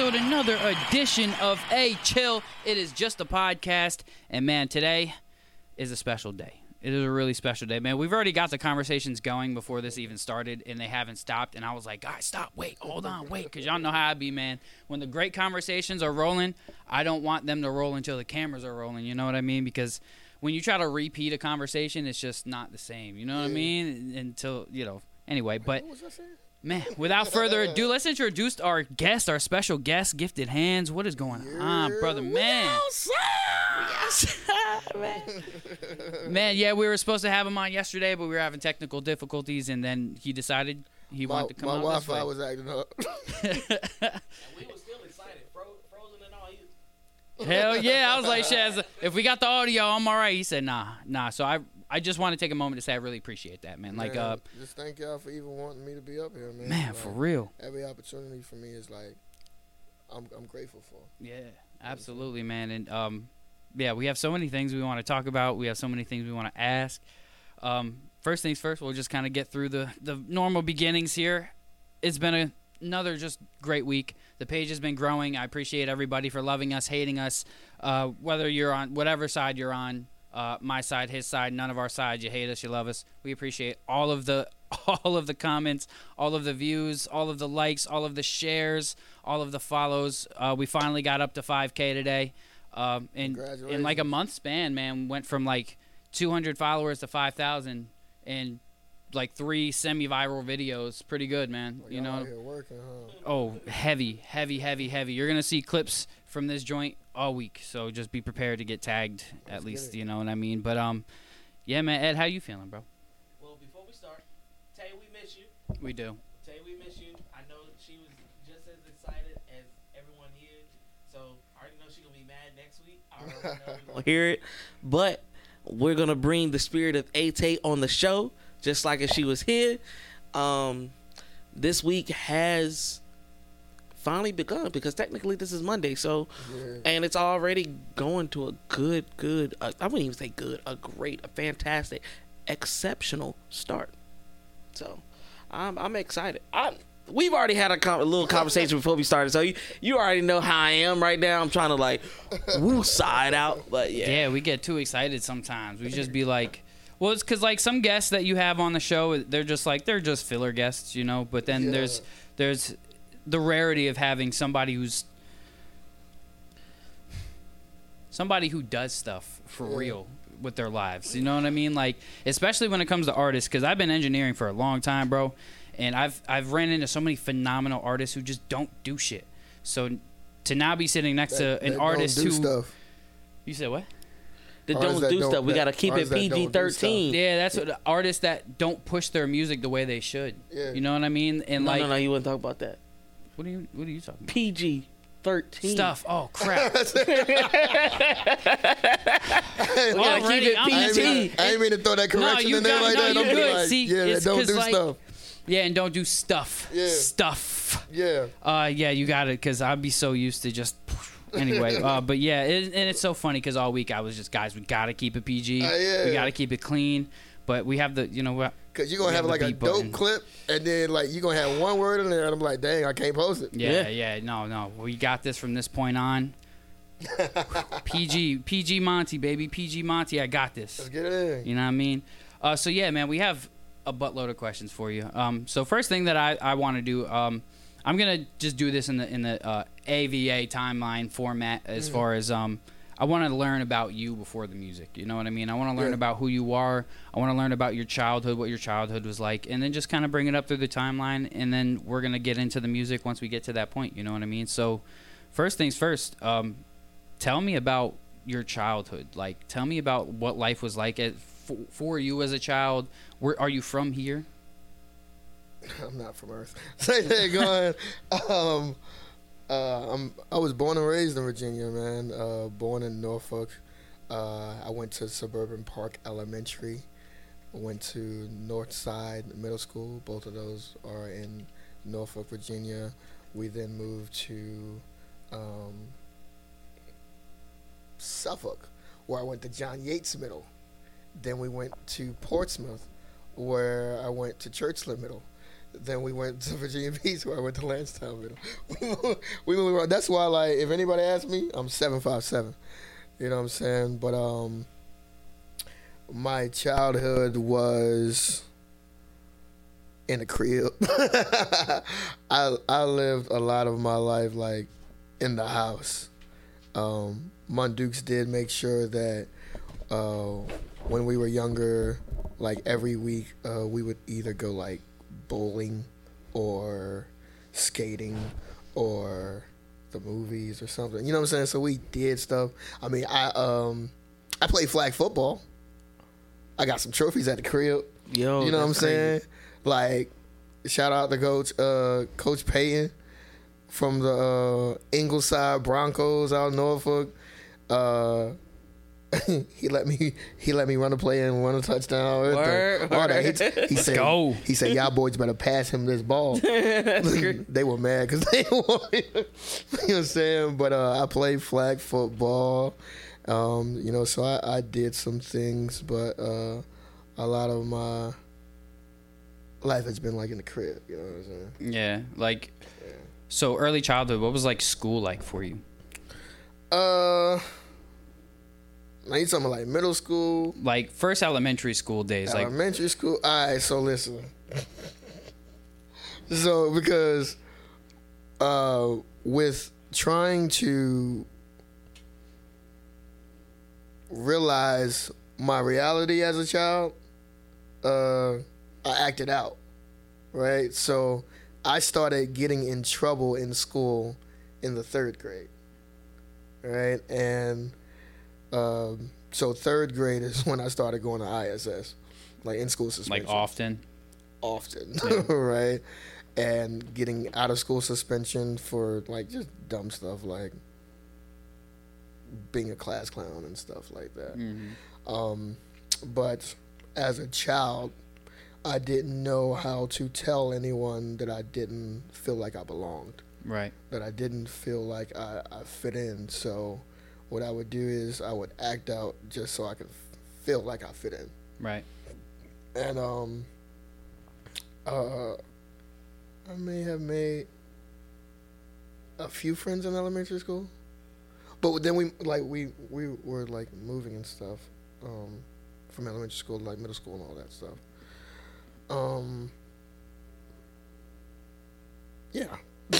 episode, another edition of A Chill. It is just a podcast, and man, today is a special day. It is a really special day, man. We've already got the conversations going before this even started, and they haven't stopped. And I was like, guys, stop, wait, hold on, wait, because y'all know how I be, man. When the great conversations are rolling, I don't want them to roll until the cameras are rolling. You know what I mean? Because when you try to repeat a conversation, it's just not the same. You know what I mean? Until you know. Anyway, but What was I saying? man, without further ado, let's introduce our guest, our special guest, Gifted Hands. What is going on, brother? Man, man. man, yeah, we were supposed to have him on yesterday, but we were having technical difficulties, and then he decided he My, wanted to come my out this Wi-Fi way. was acting up. we were still excited, frozen and all. Hell yeah! I was like, Shaz, if we got the audio, I'm all right. He said, Nah, nah. So I, I just want to take a moment to say I really appreciate that, man. Like, Man, uh, just thank y'all for even wanting me to be up here, man. man, Like, for real. Every opportunity for me is like, I'm I'm grateful for. Yeah, absolutely, man. And um, yeah, we have so many things we want to talk about. We have so many things we want to ask. Um, first things first, we'll just kind of get through the the normal beginnings here. It's been a, another just great week. The page has been growing. I appreciate everybody for loving us, hating us, uh, whether you're on whatever side you're on. Uh, my side, his side, none of our sides. You hate us, you love us. We appreciate all of the all of the comments, all of the views, all of the likes, all of the shares, all of the follows. Uh, we finally got up to 5K today. Um, in in like a month span, man, went from like 200 followers to 5,000 in like three semi-viral videos. Pretty good, man. Like, you know, working, huh? oh, heavy, heavy, heavy, heavy. You're gonna see clips from this joint all week, so just be prepared to get tagged at Let's get least. You know what I mean? But um, yeah, man. Ed, how you feeling, bro? well, before we start, Tay, we miss you. We do. Tay, we miss you. I know she was just as excited as everyone here. So I already know she's gonna be mad next week. I already know hear it, but we're gonna bring the spirit of A Tay on the show, just like if she was here. Um, this week has finally begun because technically this is Monday, so Yeah. and it's already going to a good, good. Uh, I wouldn't even say good, a great, a fantastic, exceptional start. So, I'm I'm excited. I we've already had a, com- a little conversation before we started, so you you already know how I am right now. I'm trying to like woo side out, but yeah, Yeah, we get too excited sometimes. We just be like, well, it's because like some guests that you have on the show, they're just like they're just filler guests, you know. But then Yeah. there's there's the rarity of having somebody who's somebody who does stuff for real with their lives. You know what I mean? Like especially when it comes to artists, because I've been engineering for a long time, bro, and I've I've ran into so many phenomenal artists who just don't do shit. So to now be sitting next That- to an artist don't who stuff. you said what? the Artists don't that do don't- stuff. We that- gotta keep it artists that don't PG do thirteen. Yeah, that's what artists that don't push their music the way they should. Yeah. You know what I mean? And No, like, no, no, you wouldn't talk about that. What are you what are you talking about? PG thirteen Stuff. Oh crap. We gotta keep it I'm I ain't, PG. mean, I ain't mean to throw that No, correction you in there got- like no, that. you I'm good. like, See, yeah, it's that don't 'cause, do like- stuff. yeah, and don't do stuff. Yeah. Stuff. Yeah. Uh, yeah, you got it. Because I'd be so used to just. Anyway, uh, but yeah, it, and it's so funny because all week I was just, guys, we gotta keep it PG. Uh, yeah. We gotta keep it clean. But we have the, you know what? Cause you're gonna We have have like a dope button. clip, and then like you're gonna have one word in there, and I'm like, dang, I can't post it. Yeah, Yeah. yeah, no, no. We got this from this point on. PG, PG Montie, baby, PG Montie. I got this. Let's get it in. You know what I mean? Uh, so yeah, man, we have a buttload of questions for you. Um, so first thing that I, I want to do, um, I'm gonna just do this in the in the uh, AVA timeline format as Mm. far as um, I want to learn about you before the music. You know what I mean? I want to learn Yeah. about who you are. I want to learn about your childhood, what your childhood was like, and then just kind of bring it up through the timeline, and then we're gonna get into the music once we get to that point. You know what I mean? So first things first. Um, tell me about your childhood. Like, tell me about what life was like at, for, for you as a child. Where are you from here? I'm not from Earth. Say that going. um, uh, I'm. I was born and raised in Virginia, man. Uh, born in Norfolk. Uh, I went to Suburban Park Elementary. I went to Northside Middle School. Both of those are in Norfolk, Virginia. We then moved to um, Suffolk, where I went to John Yates Middle. Then we went to Portsmouth, where I went to Churchland Middle. Then we went to Virginia Beach, where I went to Landstown. We we moved around. That's why, like, if anybody asks me, I'm seven five seven. You know what I'm saying? But um, my childhood was in a crib. I I lived a lot of my life like in the house. Um, Mondukes did make sure that uh, when we were younger, like every week, uh, we would either go like bowling or skating or the movies or something. You know what I'm saying? So we did stuff. I mean, I um, I played flag football. I got some trophies at the crib. Yo, you know what I'm crazy. saying? Like, shout out to Coach uh, Coach Payton from the uh, Ingleside Broncos out in Norfolk. Uh, he let me he let me run a play and run a touchdown. Word, All that. He, he said go. he said y'all boys better pass him this ball. They were mad because they wanted. you know what I'm saying? But uh, I played flag football. Um, you know, so I, I did some things, but uh, a lot of my life has been like in the crib. You know what I'm saying? Yeah, like so early childhood. What was like school like for you? Uh, now you talking about like middle school, Like first elementary school days. Like elementary school. All right, so listen. so because uh, with trying to realize my reality as a child, uh, I acted out, right? So I started getting in trouble in school in the third grade, right? And um, so third grade is when I started going to ISS, like in school suspension like often. often, Yeah. right? And getting out of school suspension for like just dumb stuff like being a class clown and stuff like that. Mhm. Um, but as a child, I didn't know how to tell anyone that I didn't feel like I belonged, Right. that I didn't feel like I, I fit in. So, what I would do is I would act out just so I could feel like I fit in Right. and um uh I may have made a few friends in elementary school. But then we like we we were like moving and stuff um from elementary school to like middle school and all that stuff. Um yeah.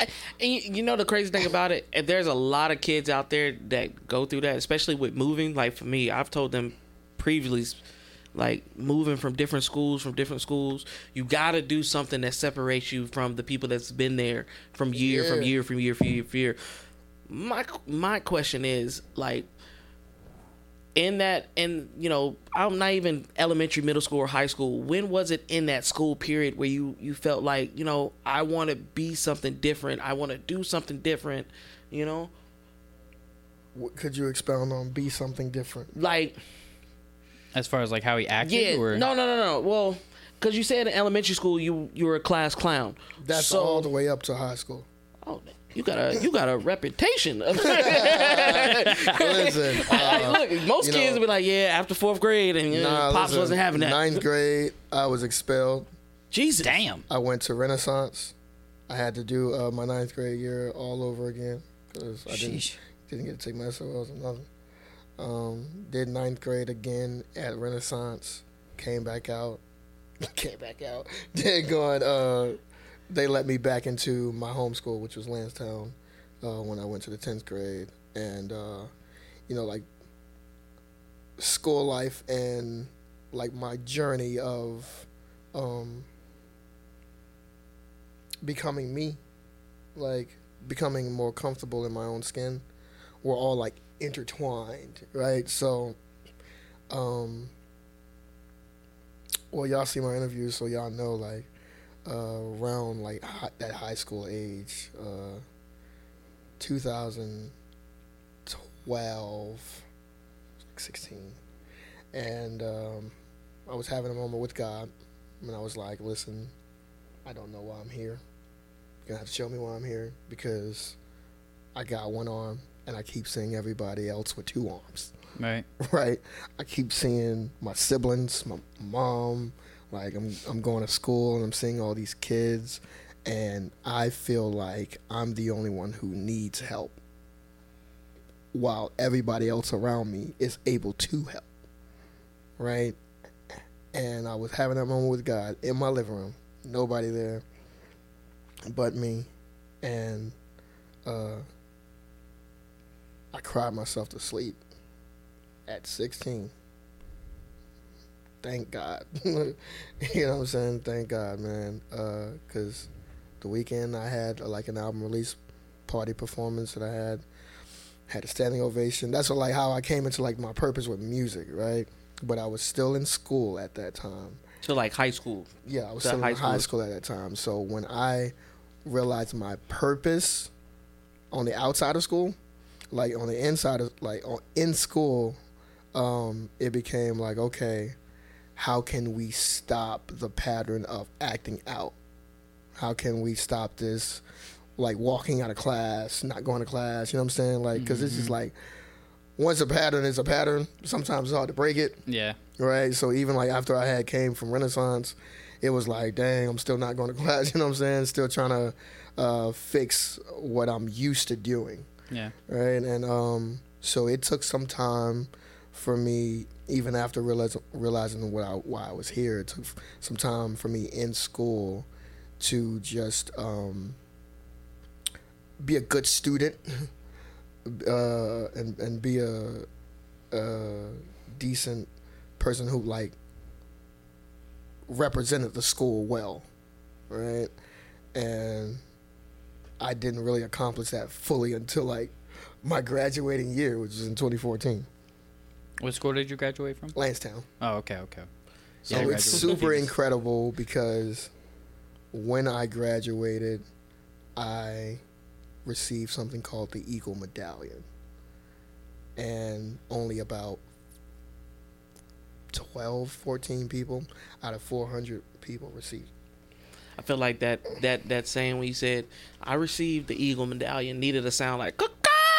I, I, you, know the crazy thing about it, and there's a lot of kids out there that go through that, especially with moving. Like for me, I've told them previously, like moving from different schools, from different schools, you got to do something that separates you from the people that's been there from year, from year, from year, from year, from year. My my question is like, in that and you know i'm not even elementary middle school or high school. When was it in that school period where you you felt like you know i want to be something different i want to do something different you know? What, could you expound on be something different? like As far as like how he acted, yeah or? no no no no. Well because you said in elementary school you you were a class clown. That's so all the way up to high school. oh, you got a you got a reputation of Listen, uh, look most you kids know- will be like yeah after fourth grade and you know, nah, pops listen, wasn't having that Ninth grade, I was expelled. jesus damn. I went to Renaissance. I had to do uh, my ninth grade year all over again because I didn't Sheesh. didn't get to take my SOLs or nothing. Um, did ninth grade again at Renaissance. Came back out. came back out. Then going. Uh, they let me back into my home school, which was Landstown, uh, when I went to the tenth grade, and uh, you know, like school life and like my journey of um, becoming me, like becoming more comfortable in my own skin, were all like intertwined, right? So, um, well, y'all see my interviews, so y'all know like uh, around like hi- that high school age, uh, 2012, 16, and um, I was having a moment with God, and I was like, "Listen, I don't know why I'm here. You're gonna have to show me why I'm here because I got one arm, and I keep seeing everybody else with two arms." Right. right? I keep seeing my siblings, my mom, Like I'm I'm going to school and I'm seeing all these kids and I feel like I'm the only one who needs help while everybody else around me is able to help. Right? And I was having that moment with God in my living room. Nobody there but me. And uh, I cried myself to sleep at 16. Thank God. you know what I'm saying? Thank God, man. Because the weekend I had uh, like an album release party performance that I had had a standing ovation. That's what, like how I came into like my purpose with music, right? But I was still in school at that time. So like high school. Yeah, I was still high in high school. school at that time. So when I realized my purpose on the outside of school, like on the inside of like on, in school, um, it became like okay, how can we stop the pattern of acting out? How can we stop this, like walking out of class, not going to class? You know what I'm saying? Like, because this is like, once a pattern is a pattern. Sometimes it's hard to break it Yeah. right? So even like after I had came from Renaissance, it was like, dang, I'm still not going to class. You know what I'm saying? Still trying to uh, fix what I'm used to doing, Yeah. right? And um, so it took some time for me, even after realize, realizing what I, why I was here. It took some time for me in school to just um, be a good student uh, and and be a, a decent person who like represented the school well, right? And I didn't really accomplish that fully until like my graduating year, which was in 2014, What school did you graduate from? Landstown. Oh, okay, okay. So Yeah, it's super incredible because when I graduated, I received something called the Eagle Medallion. And only about 12, 14 people out of 400 people received. I feel like that that that saying when you said I received the eagle medallion needed a sound like "Caw-caw!"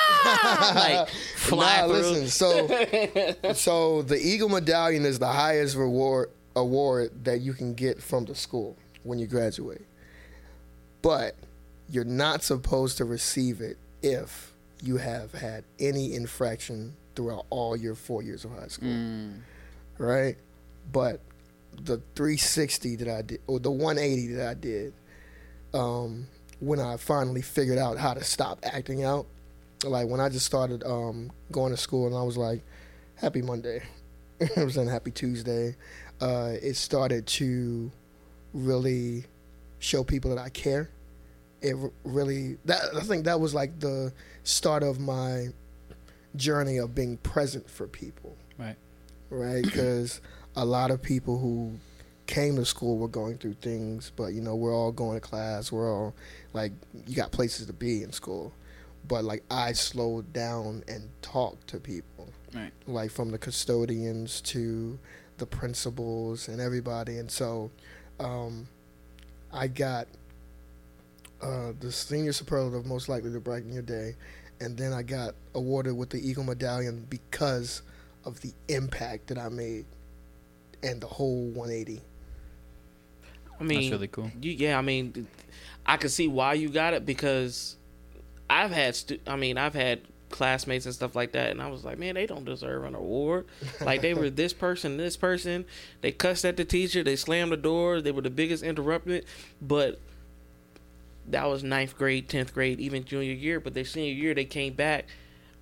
like fly Nah, through. listen, so so the Eagle Medallion is the highest reward award that you can get from the school when you graduate. But you're not supposed to receive it if you have had any infraction throughout all your four years of high school. Mm. Right? But the 360 that I did, or the 180 that I did, um, when I finally figured out how to stop acting out, like when I just started um, going to school and I was like, happy Monday. I was saying happy Tuesday. Uh, it started to really show people that I care. It really that I think that was like the start of my journey of being present for people. Right. Right, because a lot of people who came to school were going through things, but you know we're all going to class. We're all like you got places to be in school, but like I slowed down and talked to people Right. like from the custodians to the principals and everybody. And so um, I got uh, the senior superlative most likely to brighten your day. And then I got awarded with the Eagle Medallion because of the impact that I made and the whole 180. I mean, That's really cool. You, yeah, I mean, I can see why you got it because I've had, stu- I mean, I've had classmates and stuff like that, and I was like, man, they don't deserve an award. like they were this person, this person. They cussed at the teacher. They slammed the door. They were the biggest interrupted. But that was ninth grade, tenth grade, even junior year. But their senior year, they came back.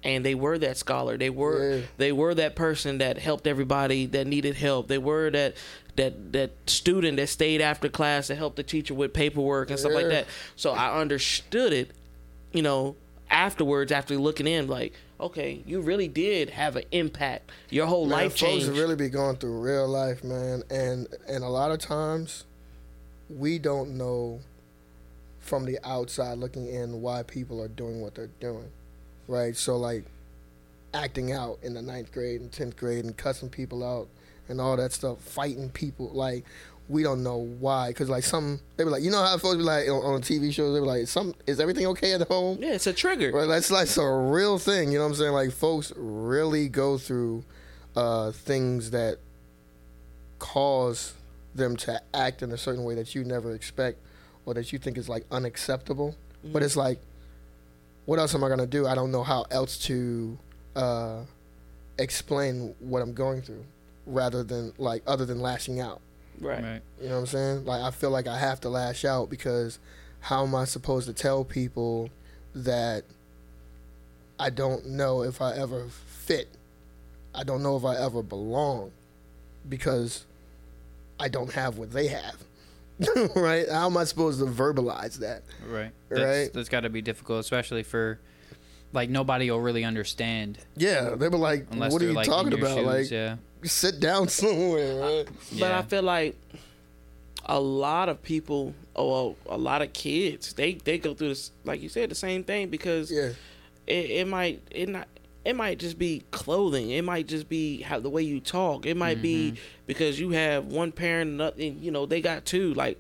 And they were that scholar. They were Yeah. they were that person that helped everybody that needed help. They were that that that student that stayed after class to help the teacher with paperwork and stuff like that. So I understood it, you know, afterwards after looking in, like, okay, you really did have an impact. Your whole Man, life folks changed. really be going through real life, man, and and a lot of times we don't know from the outside looking in why people are doing what they're doing, right? So like acting out in the ninth grade and tenth grade and cussing people out and all that stuff, fighting people, like we don't know why, because like some they be like, you know how folks be like on, on TV shows, they be like, some is everything okay at home? yeah, it's a trigger. Right, that's like a real thing. You know what I'm saying? Like folks really go through uh, things that cause them to act in a certain way that you never expect or that you think is like unacceptable. But it's like, what else am I gonna do? I don't know how else to uh, explain what I'm going through, rather than like other than lashing out. Right. Right. You know what I'm saying? Like I feel like I have to lash out because how am I supposed to tell people that I don't know if I ever fit? I don't know if I ever belong because I don't have what they have. right? How am I supposed to verbalize that? Right. That's, Right. That's got to be difficult, especially for like nobody will really understand Yeah, they were like, "What are you like talking about? shoes. Like, yeah. Sit down somewhere." Right? But. I feel like a lot of people, or well, a lot of kids, they they go through this, like you said, the same thing because Yeah, it, it might it not it might just be clothing. It might just be how the way you talk. It might be because you have one parent and nothing. You know, they got two. Like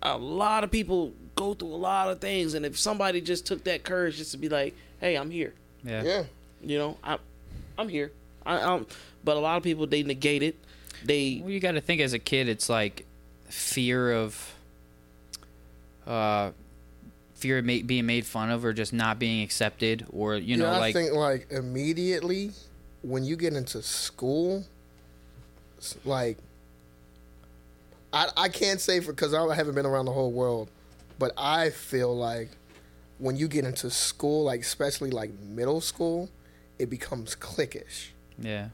a lot of people go through a lot of things, and if somebody just took that courage just to be like, "Hey, I'm here," yeah. yeah, you know, I'm I'm here. I, um, but a lot of people they negate it. They Well, you got to think as a kid, it's like fear of, uh, fear of ma- being made fun of or just not being accepted, or you know, yeah, like I think like immediately when you get into school, like I I can't say for because I haven't been around the whole world, but I feel like when you get into school, like especially like middle school, it becomes cliquish, yeah,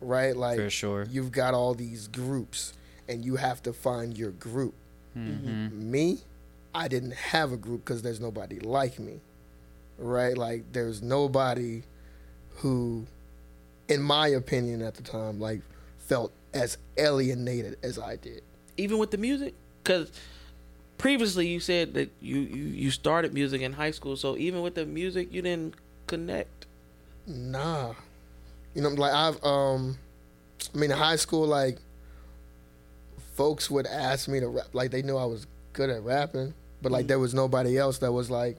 right? Like for sure. you've got all these groups, and you have to find your group. Mm-hmm. Me, I didn't have a group because there's nobody like me, right? Like there's nobody who, in my opinion at the time, like felt as alienated as I did. even with the music because previously you said that you, you you started music in high school so even with the music you didn't connect Nah, you know, like I've um, I mean, in high school, like folks would ask me to rap, like they knew I was good at rapping, but like there was nobody else that was like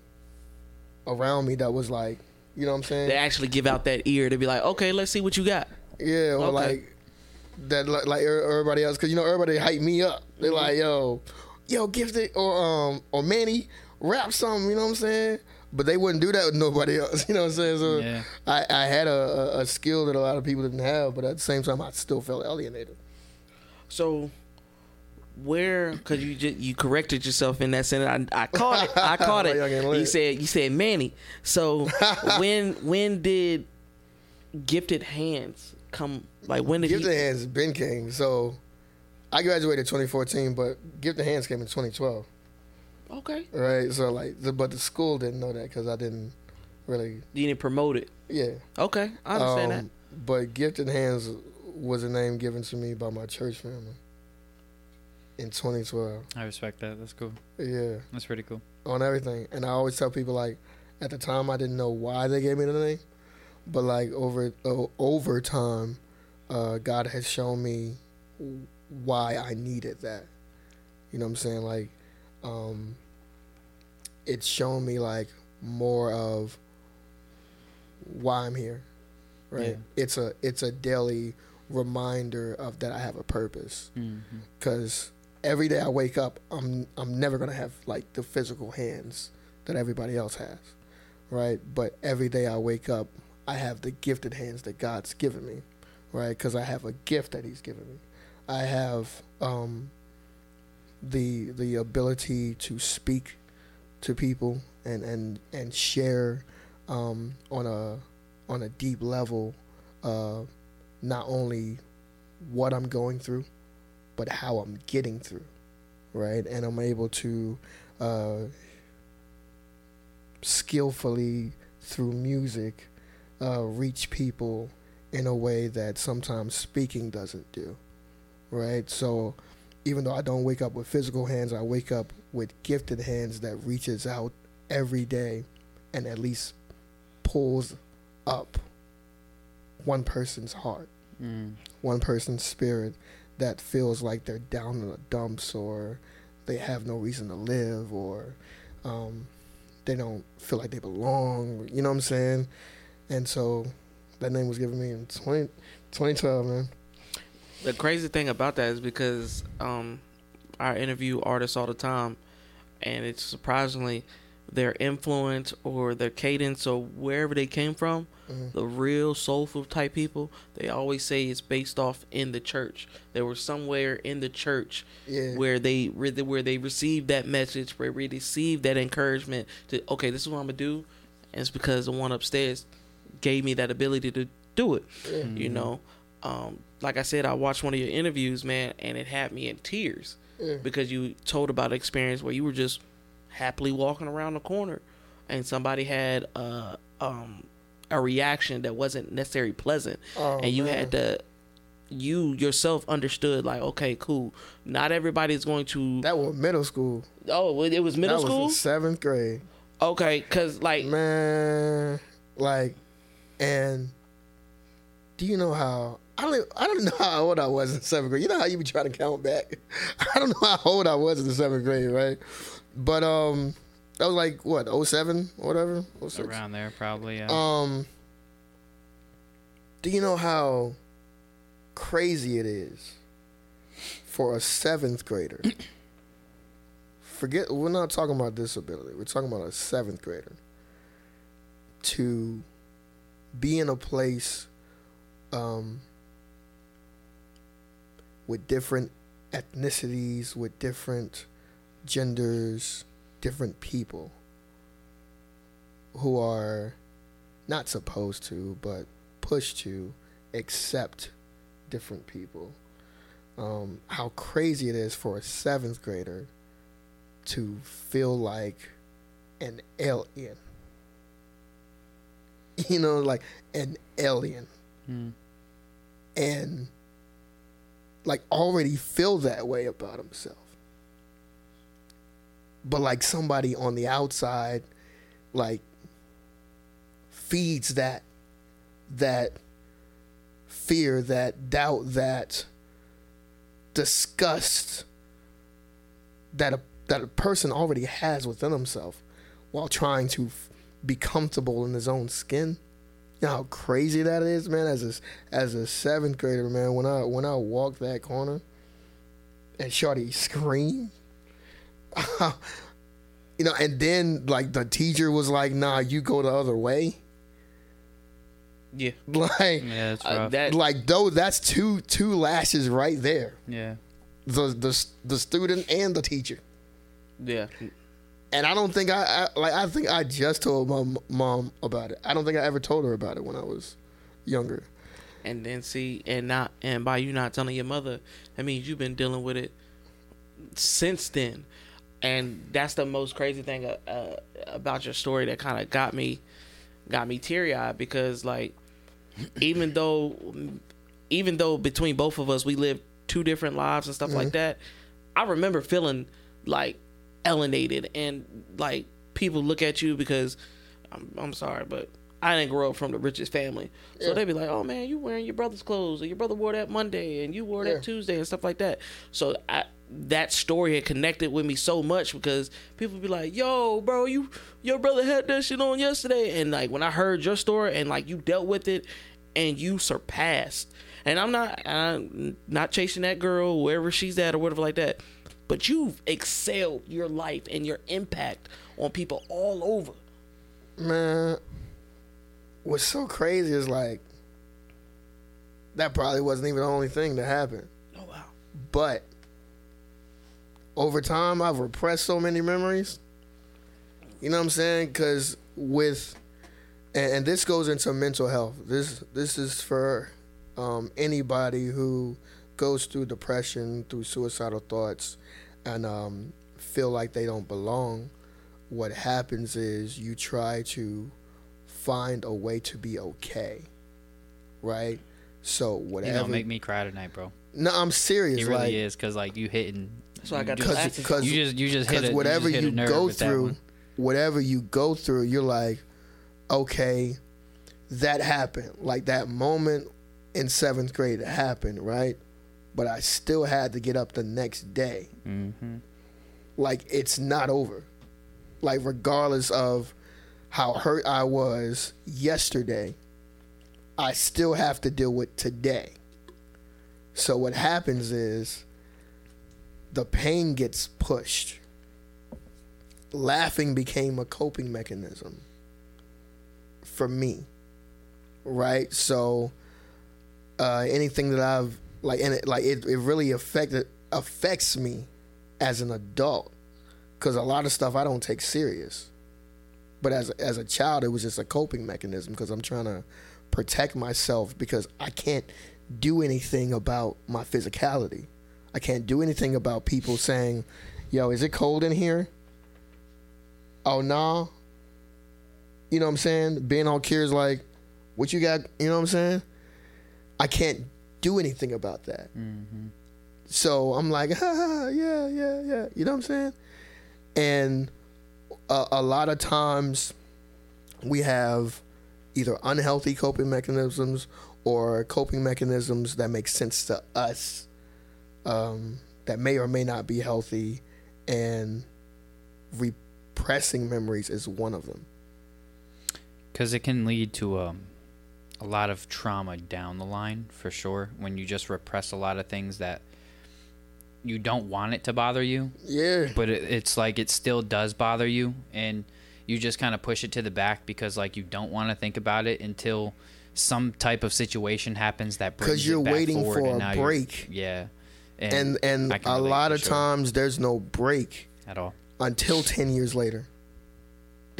around me that was like, you know what I'm saying? they actually give out that ear to be like okay let's see what you got Yeah, or Okay. like that, like, like er- everybody else, because you know everybody hype me up. They're Mm-hmm. like, "Yo, yo, gifted or um or Manny, rap something." You know what I'm saying? But they wouldn't do that with nobody else. You know what I'm saying? So Yeah. I, I had a, a, a skill that a lot of people didn't have, but at the same time, I still felt alienated. so where because you just you corrected yourself in that sentence I, I caught it I caught Like y'all getting it you said you said Manny so when when did gifted hands come like when did gifted he Hands Ben came. So I graduated 2014, but gifted Hands came in 2012. Okay Right. So like, the, but the school didn't know that because I didn't really. you didn't promote it Yeah. okay I understand Um, But Gifted Hands was a name given to me by my church family in 2012. I respect that. That's cool. Yeah, That's pretty cool. on everything. And I always tell people like, at the time I didn't know why they gave me the name, but like over uh, over time, uh, God has shown me why I needed that. You know what I'm saying? Like, um, it's shown me like more of why I'm here. Right. Yeah. It's a it's a daily reminder of that I have a purpose hmm because every day I wake up, I'm I'm never gonna have like the physical hands that everybody else has, right? But every day I wake up, I have the gifted hands that God's given me, right? Because I have a gift that He's given me. I have um, the the ability to speak to people and and and share um, on a on a deep level, uh, not only what I'm going through, but how I'm getting through, right? And I'm able to uh, skillfully through music uh, reach people in a way that sometimes speaking doesn't do, right? So even though I don't wake up with physical hands, I wake up with gifted hands that reaches out every day and at least pulls up one person's heart Mm. one person's spirit that feels like they're down in the dumps or they have no reason to live or um, they don't feel like they belong. You know what I'm saying? And so that name was given me in 20, 2012, man. The crazy thing about that is because um, I interview artists all the time, and it's surprisingly their influence or their cadence or wherever they came from, Mhm. the real soulful type people, they always say it's based off in the church. They were somewhere in the church Yeah. where they where they- where they received that message, where they received that encouragement to okay, this is what I'm gonna do, and it's because the one upstairs gave me that ability to do it. Yeah. You know, um, like I said, I watched one of your interviews, man, and it had me in tears Yeah. because you told about an experience where you were just happily walking around the corner, and somebody had a um, a reaction that wasn't necessarily pleasant, Oh, and you man. had to. You yourself understood, like, okay, cool. Not everybody's going to. That was middle school. oh, it was middle that school. Was seventh grade. okay, because like, Man, like, and do you know how? I don't. I don't know how old I was in seventh grade. You know how you be trying to count back. I don't know how old I was in the seventh grade, right? But um, that was like what 07 or whatever. 06? Around there, probably. Yeah. Um, do you know how crazy it is for a seventh grader? Forget, we're not talking about disability. We're talking about a seventh grader to be in a place um, with different ethnicities, with different genders, different people who are not supposed to, but pushed to accept different people. Um, how crazy it is for a seventh grader to feel like an alien. You know, like an alien. Mm. And like already feel that way about himself. But like somebody on the outside, like feeds that that fear, that doubt, that disgust that a that a person already has within himself while trying to f- be comfortable in his own skin. You know how crazy that is, man. As a as a seventh grader, man, when I when I walked that corner and Shorty screamed, you know, and then like the teacher was like, "Nah, you go the other way." yeah, Like, Yeah, it's uh, that like though that's two two lashes right there. yeah. The the the student and the teacher. yeah, And I don't think I, I like I think I just told my m- mom about it. I don't think I ever told her about it when I was younger. and then see, and not, and by you not telling your mother, that means you've been dealing with it since then, and that's the most crazy thing uh, uh, about your story that kind of got me, got me teary eyed because like, even though, even though between both of us we lived two different lives and stuff like that, I remember feeling like alienated and like people look at you because I'm, I'm sorry, but I didn't grow up from the richest family, so Yeah. they'd be like, "Oh man, you wearing your brother's clothes, or your brother wore that Monday, and you wore that Tuesday, and stuff like that." So I, that story had connected with me so much because people be like, "Yo, bro, you your brother had that shit on yesterday," and like when I heard your story and like you dealt with it, and you surpassed. And I'm not I'm not chasing that girl wherever she's at or whatever like that, but you've excelled your life and your impact on people all over. Man, what's so crazy is like that probably wasn't even the only thing that happened. Oh wow. But over time, I've repressed so many memories. You know what I'm saying? Because with, and, and this goes into mental health. This this is for um, anybody who goes through depression, through suicidal thoughts, and um, feel like they don't belong. What happens is you try to find a way to be okay, right? So You whatever. gonna make me cry tonight, bro. no, I'm serious. He really like, is, cause like you hitting. So I got you the just, because you just you just hit because it. whatever you, just you, a nerve go with that through, one. whatever you go through, you're like, okay, that happened. Like that moment in seventh grade happened, right? But I still had to get up the next day. Mm-hmm. Like it's not over. Like regardless of how hurt I was yesterday, I still have to deal with today. So what happens is the pain gets pushed. Laughing became a coping mechanism for me. Right? So uh, anything that I've like and it like it, it really affected affects me as an adult because a lot of stuff I don't take serious. But as as a child, it was just a coping mechanism because I'm trying to protect myself because I can't do anything about my physicality. I can't do anything about people saying, "Yo, is it cold in here?" Oh no. Nah. You know what I'm saying? Being all curious, like, what you got? You know what I'm saying? I can't do anything about that. Mm-hmm. So I'm like, ah, yeah, yeah, yeah. You know what I'm saying? And a, a lot of times we have either unhealthy coping mechanisms or coping mechanisms that make sense to us um, that may or may not be healthy, and repressing memories is one of them. Because it can lead to um, a lot of trauma down the line, for sure, when you just repress a lot of things that you don't want it to bother you. Yeah. But it, it's like it still does bother you, and you just kind of push it to the back because like you don't want to think about it until some type of situation happens that brings because you're it back waiting for and a break, Yeah. and and can a lot of sure. times there's no break at all. until 10 years later.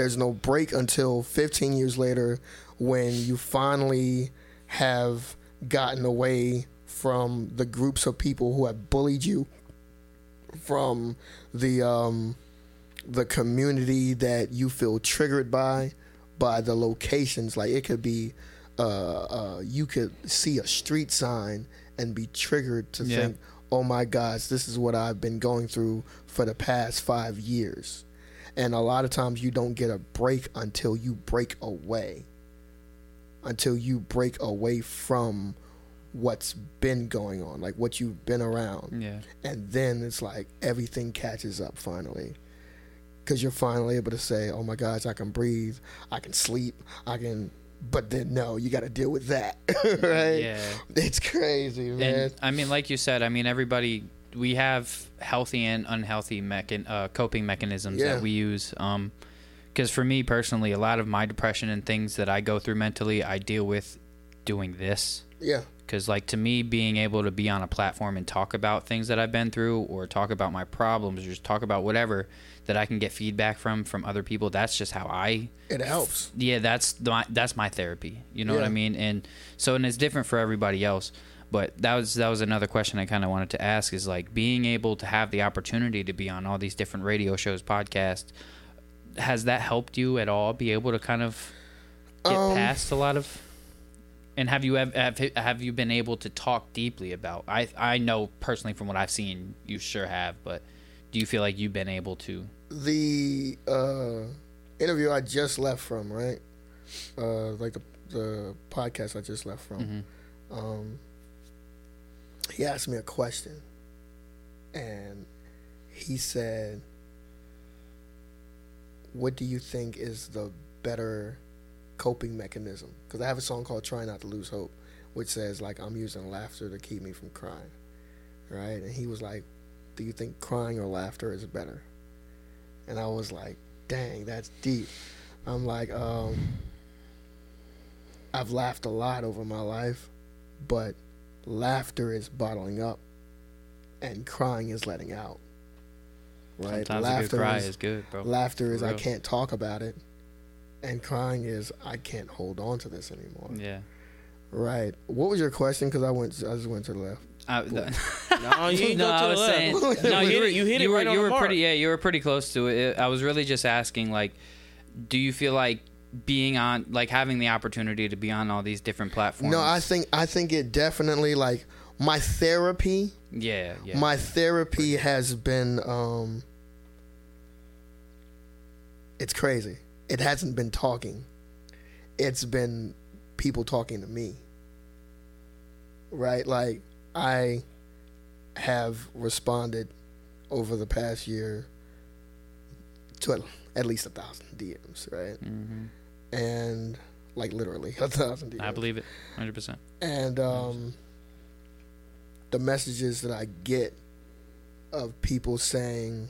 There's no break until 15 years later when you finally have gotten away from the groups of people who have bullied you, from the um, the community that you feel triggered by, by the locations. Like it could be, uh, uh, you could see a street sign and be triggered to Yeah. think, oh my gosh, this is what I've been going through for the past five years. And a lot of times you don't get a break until you break away. Until you break away from what's been going on, like what you've been around. Yeah. And then it's like everything catches up finally. Because you're finally able to say, oh my gosh, I can breathe, I can sleep, I can. But then, no, you got to deal with that. right? Yeah. It's crazy, man. And I mean, like you said, I mean, everybody we have healthy and unhealthy mechan- uh, coping mechanisms Yeah. that we use. Um, because for me personally, a lot of my depression and things that I go through mentally, I deal with doing this. yeah. Because like to me, being able to be on a platform and talk about things that I've been through, or talk about my problems, or just talk about whatever that I can get feedback from from other people, that's just how I It helps. yeah, that's the, that's my therapy. You know what I mean? And so, and it's different for everybody else. But that was that was another question I kind of wanted to ask is like being able to have the opportunity to be on all these different radio shows, podcasts. Has that helped you at all? Be able to kind of get Um, past a lot of. And have you have have you been able to talk deeply about? I I know personally from what I've seen, you sure have. But do you feel like you've been able to? the uh, interview I just left from, right? Uh, like the the podcast I just left from. Mhm. Um, he asked me a question, and he said, "What do you think is the better coping mechanism?" Because I have a song called "Try Not to Lose Hope," which says like I'm using laughter to keep me from crying, right? And he was like, "Do you think crying or laughter is better?" And I was like, "Dang, that's deep." I'm like, um, I've laughed a lot over my life, but laughter is bottling up, and crying is letting out. Right? Sometimes a good cry is, good, bro. laughter is I can't talk about it, and crying is I can't hold on to this anymore. Yeah. Right? What was your question? Because I went, I just went to the left. I, the, No, you no, go to I was left. saying, You no, hit you, it- you hit it were, right on you the were mark. pretty, yeah, you were pretty close to it. I was really just asking, like, do you feel like being on, like, having the opportunity to be on all these different platforms? No, I think I think it definitely like my therapy. yeah, yeah, My therapy has been um it's crazy. It hasn't been talking. It's been people talking to me. Right? Like I have responded over the past year to at, least a thousand DMs, right? hmm And like literally a thousand DMs. I believe it, hundred percent. and um, the messages that I get of people saying,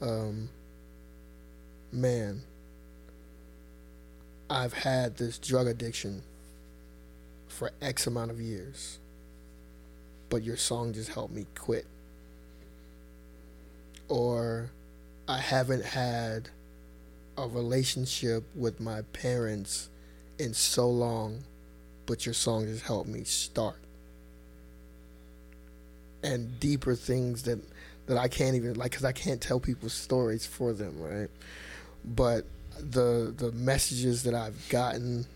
um, man, I've had this drug addiction for X amount of years, but your song just helped me quit. Or I haven't had a relationship with my parents in so long, but your song just helped me start. And deeper things that that I can't even like cuz I can't tell people's stories for them, right? But the the messages that I've gotten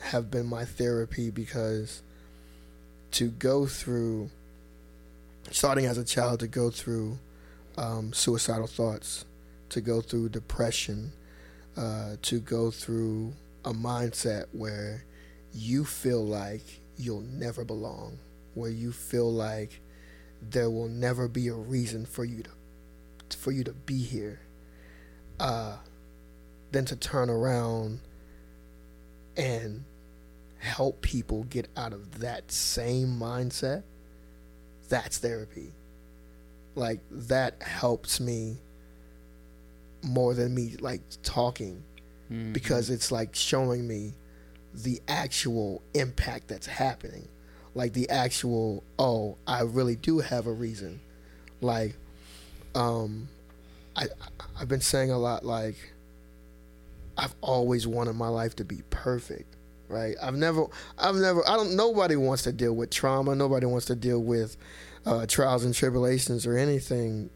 have been my therapy because to go through starting as a child to go through um, suicidal thoughts to go through depression uh, to go through a mindset where you feel like you'll never belong where you feel like there will never be a reason for you to for you to be here uh, then to turn around and help people get out of that same mindset, that's therapy. Like that helps me more than me like talking Mhm. because it's like showing me the actual impact that's happening. Like the actual, oh, I really do have a reason. Like, um, I I've been saying a lot like I've always wanted my life to be perfect, right? I've never I've never I don't nobody wants to deal with trauma, nobody wants to deal with uh, trials and tribulations or anything.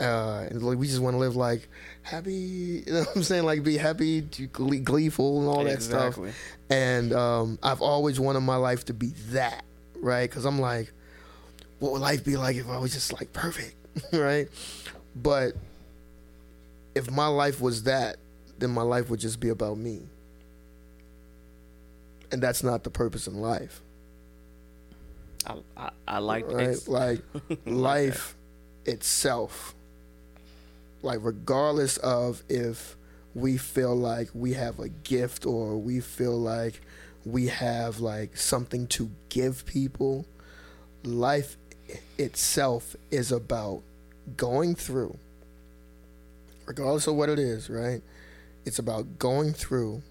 Uh, and like, we just want to live like happy, you know what I'm saying? Like be happy, glee- gleeful, and all that stuff. And um, I've always wanted my life to be that, right? Because I'm like, what would life be like if I was just like perfect, right? But if my life was that, then my life would just be about me. And that's not the purpose in life, I, I, I like right? ex- Like like life itself, like regardless of if we feel like we have a gift or we feel like we have like something to give people, life itself is about going through, regardless of what it is, right? It's about going through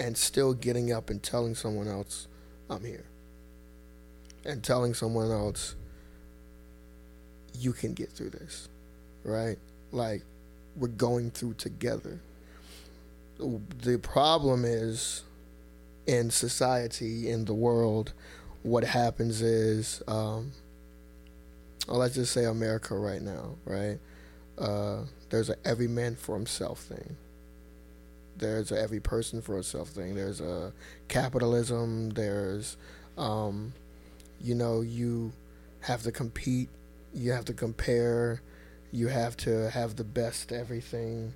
and still getting up and telling someone else, I'm here. And telling someone else, you can get through this, right? Like, we're going through together. The problem is in society, in the world, what happens is, um, well, let's just say America right now, right? Uh, there's a every man for himself thing. There's a every person for himself thing. There's a capitalism. There's, um, you know, you have to compete. You have to compare. You have to have the best everything,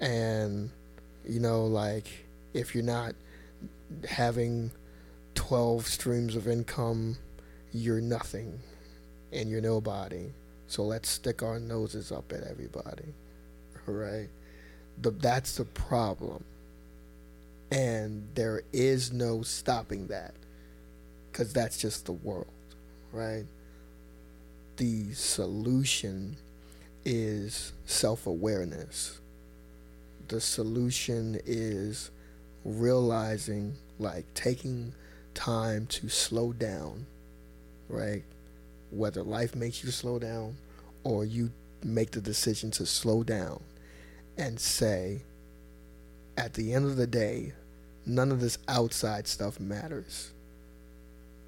and you know, like if you're not having twelve streams of income, you're nothing, and you're nobody. So let's stick our noses up at everybody, right? The, that's the problem. And there is no stopping that because that's just the world, right? The solution is self awareness. The solution is realizing, like, taking time to slow down, right? Whether life makes you slow down or you make the decision to slow down and say, at the end of the day, none of this outside stuff matters.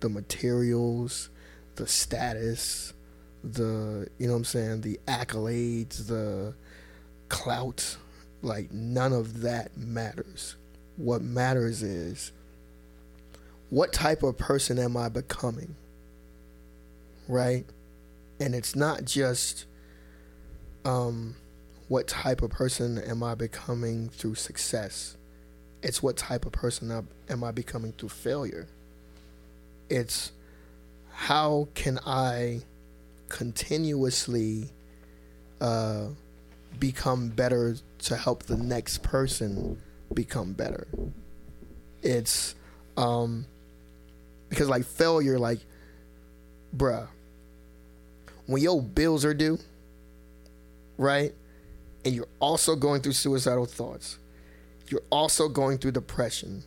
The materials, the status, the, you know what I'm saying, the accolades, the clout, like none of that matters. What matters is what type of person am I becoming? Right? And it's not just um what type of person am I becoming through success? It's what type of person am I becoming through failure? It's how can I continuously uh, become better to help the next person become better? It's um, because like failure, like bruh, when your bills are due, right, and you're also going through suicidal thoughts, you're also going through depression,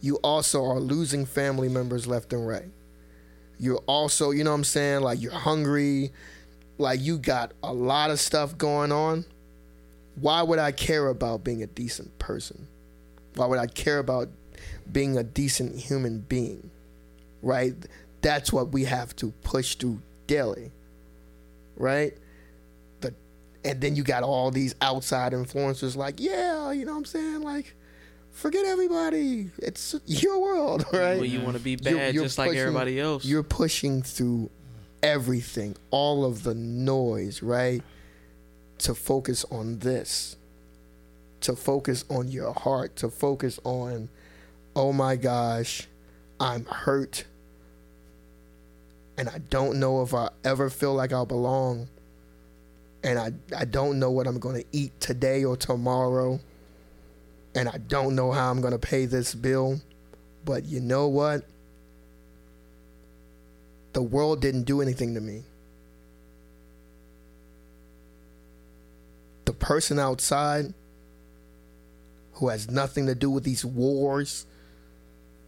you also are losing family members left and right. You're also, you know what I'm saying, like you're hungry, like you got a lot of stuff going on. Why would I care about being a decent person? Why would I care about being a decent human being? Right? That's what we have to push through daily. Right? The and then you got all these outside influencers like, yeah, you know what I'm saying? Like, forget everybody. It's your world, right? Well, you want to be bad You're- you're just like everybody else. You're pushing through everything, all of the noise, right? To focus on this, to focus on your heart, to focus on, oh my gosh, I'm hurt. And I don't know if I ever feel like I'll belong. And I, I don't know what I'm going to eat today or tomorrow. And I don't know how I'm going to pay this bill. But you know what? the world didn't do anything to me. The person outside who has nothing to do with these wars,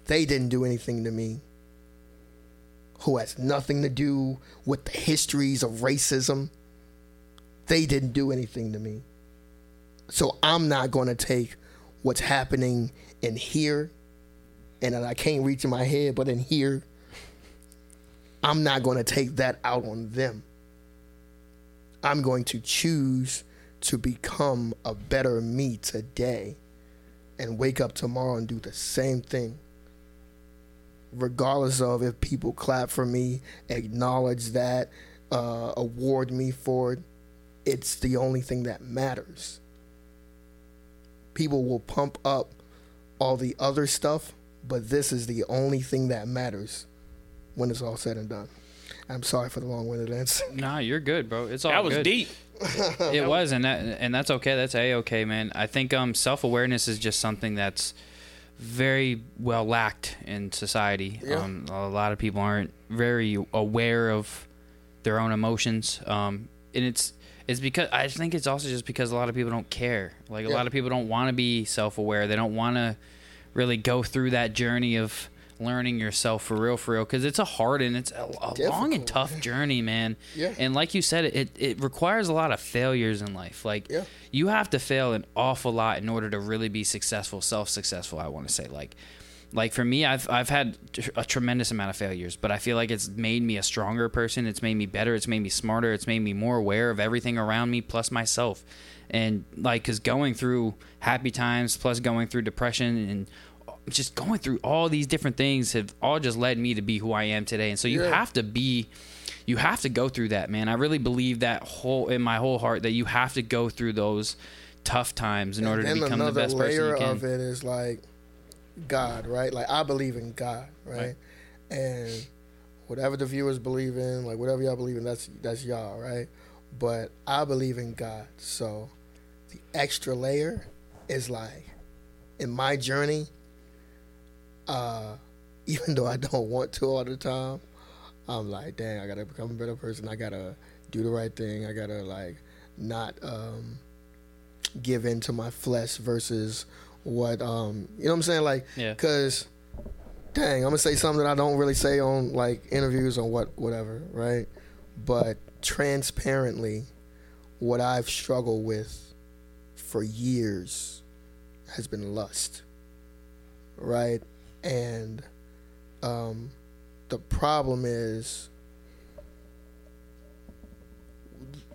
they didn't do anything to me. Who has nothing to do with the histories of racism, they didn't do anything to me. So I'm not going to take what's happening in here, and I can't reach in my head, but in here, I'm not going to take that out on them. I'm going to choose to become a better me today and wake up tomorrow and do the same thing. Regardless of if people clap for me, acknowledge that, uh, award me for it, it's the only thing that matters. People will pump up all the other stuff, but this is the only thing that matters when it's all said and done. I'm sorry for the long-winded answer. Nah, you're good, bro. It's all that was good. deep. It was, and that and that's okay. That's a okay, man. I think um self awareness is just something that's very well lacked in society. Yeah. Um, a lot of people aren't very aware of their own emotions. Um, and it's it's because I think it's also just because a lot of people don't care. Like a Yeah. lot of people don't want to be self aware. They don't want to really go through that journey of learning yourself for real, for real. Because it's a hard and it's a, a long and tough journey, man. Yeah. And like you said, it it requires a lot of failures in life. Like Yeah. you have to fail an awful lot in order to really be successful, self successful. I want to say like. Like for me, I've I've had a tremendous amount of failures, but I feel like it's made me a stronger person. It's made me better. It's made me smarter. It's made me more aware of everything around me, plus myself. And like, cause going through happy times, plus going through depression, and just going through all these different things have all just led me to be who I am today. And so you Yeah. have to be you have to go through that, man. I really believe that whole in my whole heart that you have to go through those tough times in order to become the another best person you can. of it is like God, right? Like I believe in God, right? Right. And whatever the viewers believe in, like whatever y'all believe in, that's that's y'all, right? But I believe in God, so the extra layer is like in my journey. Uh, even though I don't want to all the time, I'm like, dang, I gotta become a better person. I gotta do the right thing. I gotta like not um give in to my flesh versus what um you know what I'm saying like Yeah. cuz dang I'm going to say something that I don't really say on like interviews or what whatever right but transparently what I've struggled with for years has been lust right and um the problem is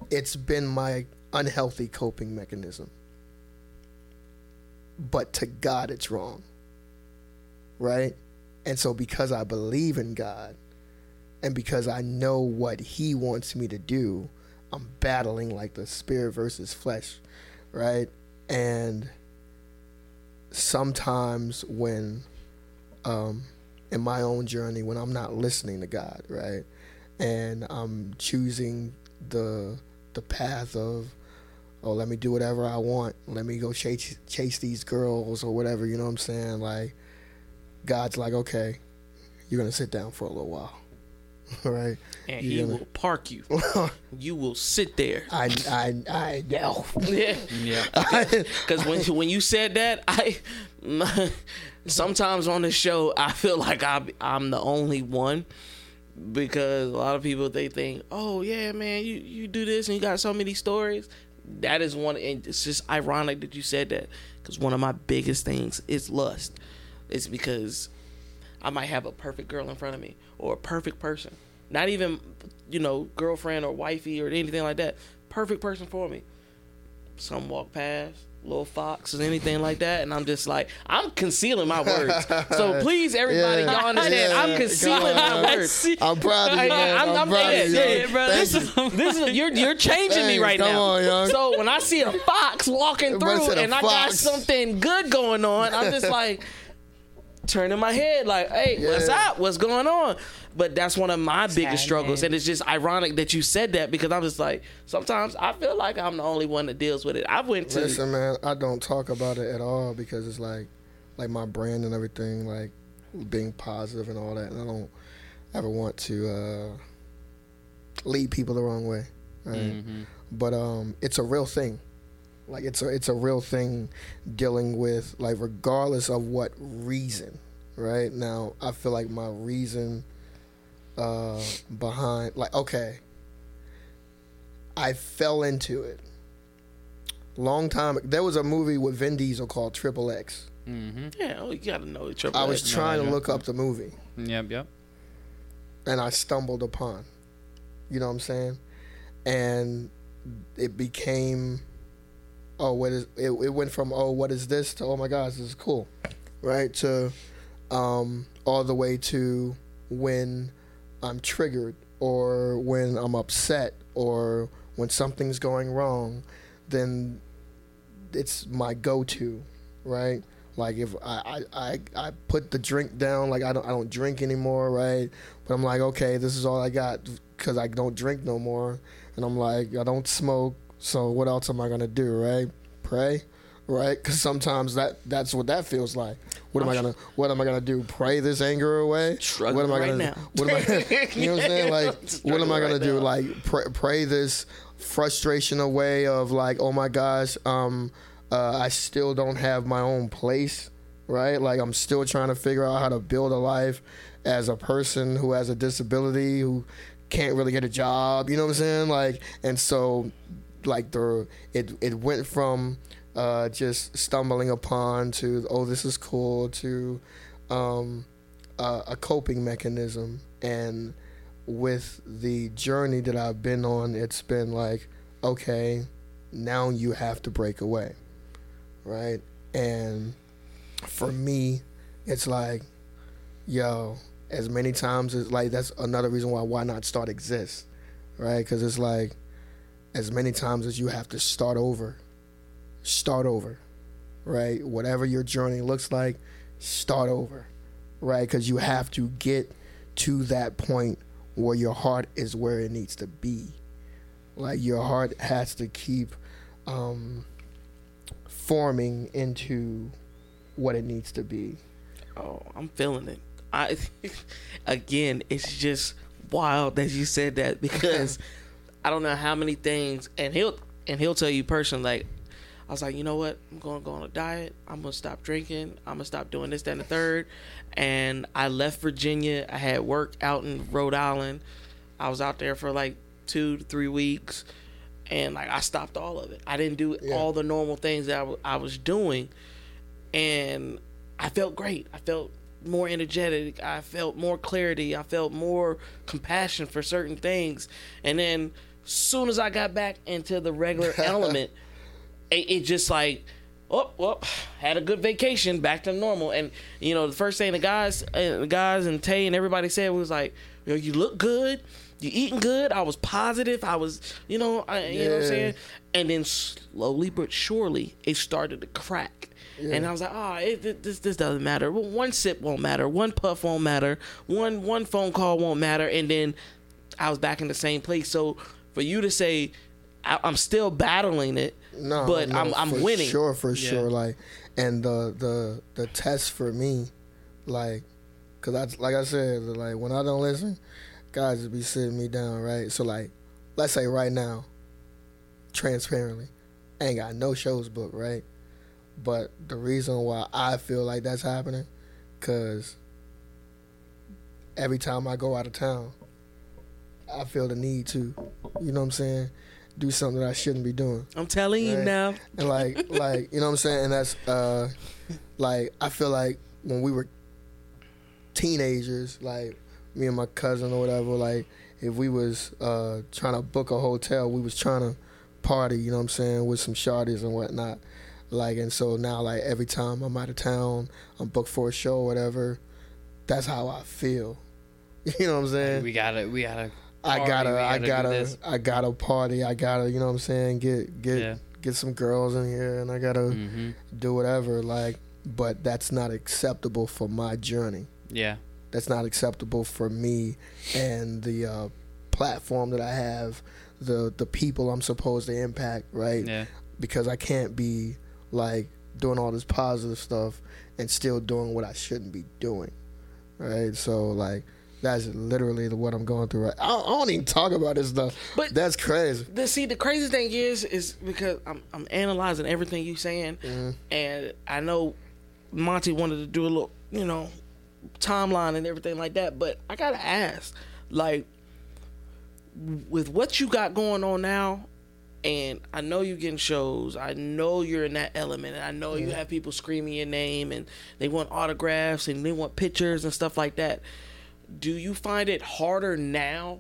it's been my unhealthy coping mechanism. But to God, it's wrong. Right? And so, because I believe in God and because I know what He wants me to do, I'm battling like the spirit versus flesh. Right? And sometimes, when, um, in my own journey, when I'm not listening to God, right? And I'm choosing the the path of oh let me do whatever I want let me go chase chase these girls or whatever you know what I'm saying like God's like okay you're gonna sit down for a little while right? and You he gonna- will park you. you will sit there. I I I know. Yeah. Yeah. Because when when you said that, I sometimes on the show I feel like I I'm the only one because a lot of people they think, oh yeah, man, you you do this and you got so many stories. That is one, and it's just ironic that you said that because one of my biggest things is lust. It's because I might have a perfect girl in front of me or a perfect person, not even you know girlfriend or wifey or anything like that. Perfect person for me some walk past, little fox or anything like that, and I'm just like, I'm concealing my words. So please, everybody, Yeah. y'all understand, Yeah. I'm concealing Come my words. I'm proud of you, man. I'm- I'm, I'm- proud yeah, of you. yeah, bro, this is- This is you're you're changing me right come now. on, young. So when I see a fox walking through and I got something good going on, I'm just like turning my head like, hey, what's up? What's going on? But that's one of my biggest happening. struggles, and it's just ironic that you said that because I'm just like sometimes I feel like I'm the only one that deals with it. I went to Listen, man, I don't talk about it at all because it's like, like my brand and everything, like being positive and all that. And I don't ever want to uh, lead people the wrong way. Right? Mhm. But um, it's a real thing. Like it's a it's a real thing dealing with like regardless of what reason. Right now, I feel like my reason uh, behind like okay, I fell into it long time. There was a movie with Vin Diesel called Triple X. mm-hmm. Yeah, oh, you gotta know the triple. I was X. trying to look up the movie Yep. Yep. and I stumbled upon. You know what I'm saying? And it became, oh, what is it? It went from oh, what is this to oh my gosh, this is cool, right? To um, all the way to when I'm triggered or when I'm upset or when something's going wrong, then it's my go-to, right? Like if I, I, I, I put the drink down, like I don't I don't drink anymore, right? But I'm like, okay, this is all I got because I don't drink no more, and I'm like, I don't smoke, so what else am I gonna do, right? Pray, right? Because sometimes that that's what that feels like. What am I gonna What am I gonna do? Pray this anger away? Struggling what am I gonna now. What am I? you know what I'm saying? Like, what am I gonna right do? now. Like, pray, pray this frustration away of like, oh my gosh, um, uh, I still don't have my own place, right? Like, I'm still trying to figure out how to build a life as a person who has a disability who can't really get a job. You know what I'm saying? Like, and so, like the it it went from uh, just stumbling upon to oh this is cool to um, uh, a coping mechanism and with the journey that I've been on, it's been like, okay, now you have to break away, right? And for me, it's like, yo, as many times as like that's another reason why why not start exist, right? Because it's like, as many times as you have to start over, start over, right? Whatever your journey looks like, start over, right? Because you have to get to that point where your heart is where it needs to be. Like your heart has to keep um, forming into what it needs to be. Oh, I'm feeling it. I again, it's just wild that you said that because I don't know how many things, and he'll and he'll tell you personally. Like, I was like, you know what? I'm gonna go on a diet. I'm gonna stop drinking. I'm gonna stop doing this, that, and the third. And I left Virginia. I had work out in Rhode Island. I was out there for like two to three weeks, and like I stopped all of it. I didn't do Yeah. all the normal things that I, w- I was doing, and I felt great. I felt more energetic. I felt more clarity. I felt more compassion for certain things. And then, soon as I got back into the regular element, it, it just like, oh, well, had a good vacation, back to normal. And you know, the first thing the guys, uh, the guys and Tay and everybody said was like, Yo, you look good. You eating good. I was positive. I was, you know, I, you know what I'm saying. And then slowly but surely, it started to crack. And I was like, oh, it, it- this this doesn't matter. Well, One sip won't matter. One puff won't matter. One one phone call won't matter. And then I was back in the same place. So for you to say, I, I'm still battling it, No, but no, I'm I'm for winning. Sure, for Yeah. sure. Like, and the the the test for me, like, cause I like I said, like when I don't listen, guys would be sitting me down, right? So like, let's say right now, transparently, I ain't got no shows booked, right? But the reason why I feel like that's happening, cause every time I go out of town, I feel the need to, you know what I'm saying, do something that I shouldn't be doing. I'm telling you now. And like like you know what I'm saying? And that's uh like I feel like when we were teenagers, like me and my cousin or whatever, like if we was uh trying to book a hotel, we was trying to party, you know what I'm saying, with some shawties and whatnot. Like and so now like every time I'm out of town, I'm booked for a show or whatever, that's how I feel. You know what I'm saying? we gotta, we gotta. I gotta, I gotta. I gotta party. I gotta, you know what I'm saying? Get, get, Yeah. get some girls in here, and I gotta hmm do whatever. Like, but that's not acceptable for my journey. Yeah. That's not acceptable for me and the uh, platform that I have, the the people I'm supposed to impact, right? Yeah. Because I can't be like doing all this positive stuff and still doing what I shouldn't be doing, right? So like. That's literally the, what I'm going through. Right, I, I don't even talk about this stuff. But- that's crazy. The, see, the crazy thing is, is because I'm I'm analyzing everything you saying, Mhm. and I know Montie wanted to do a little, you know, timeline and everything like that. But I gotta ask, like, with what you got going on now, and I know you're getting shows. I know you're in that element, and I know you have people screaming your name, and they want autographs and they want pictures and stuff like that. Do you find it harder now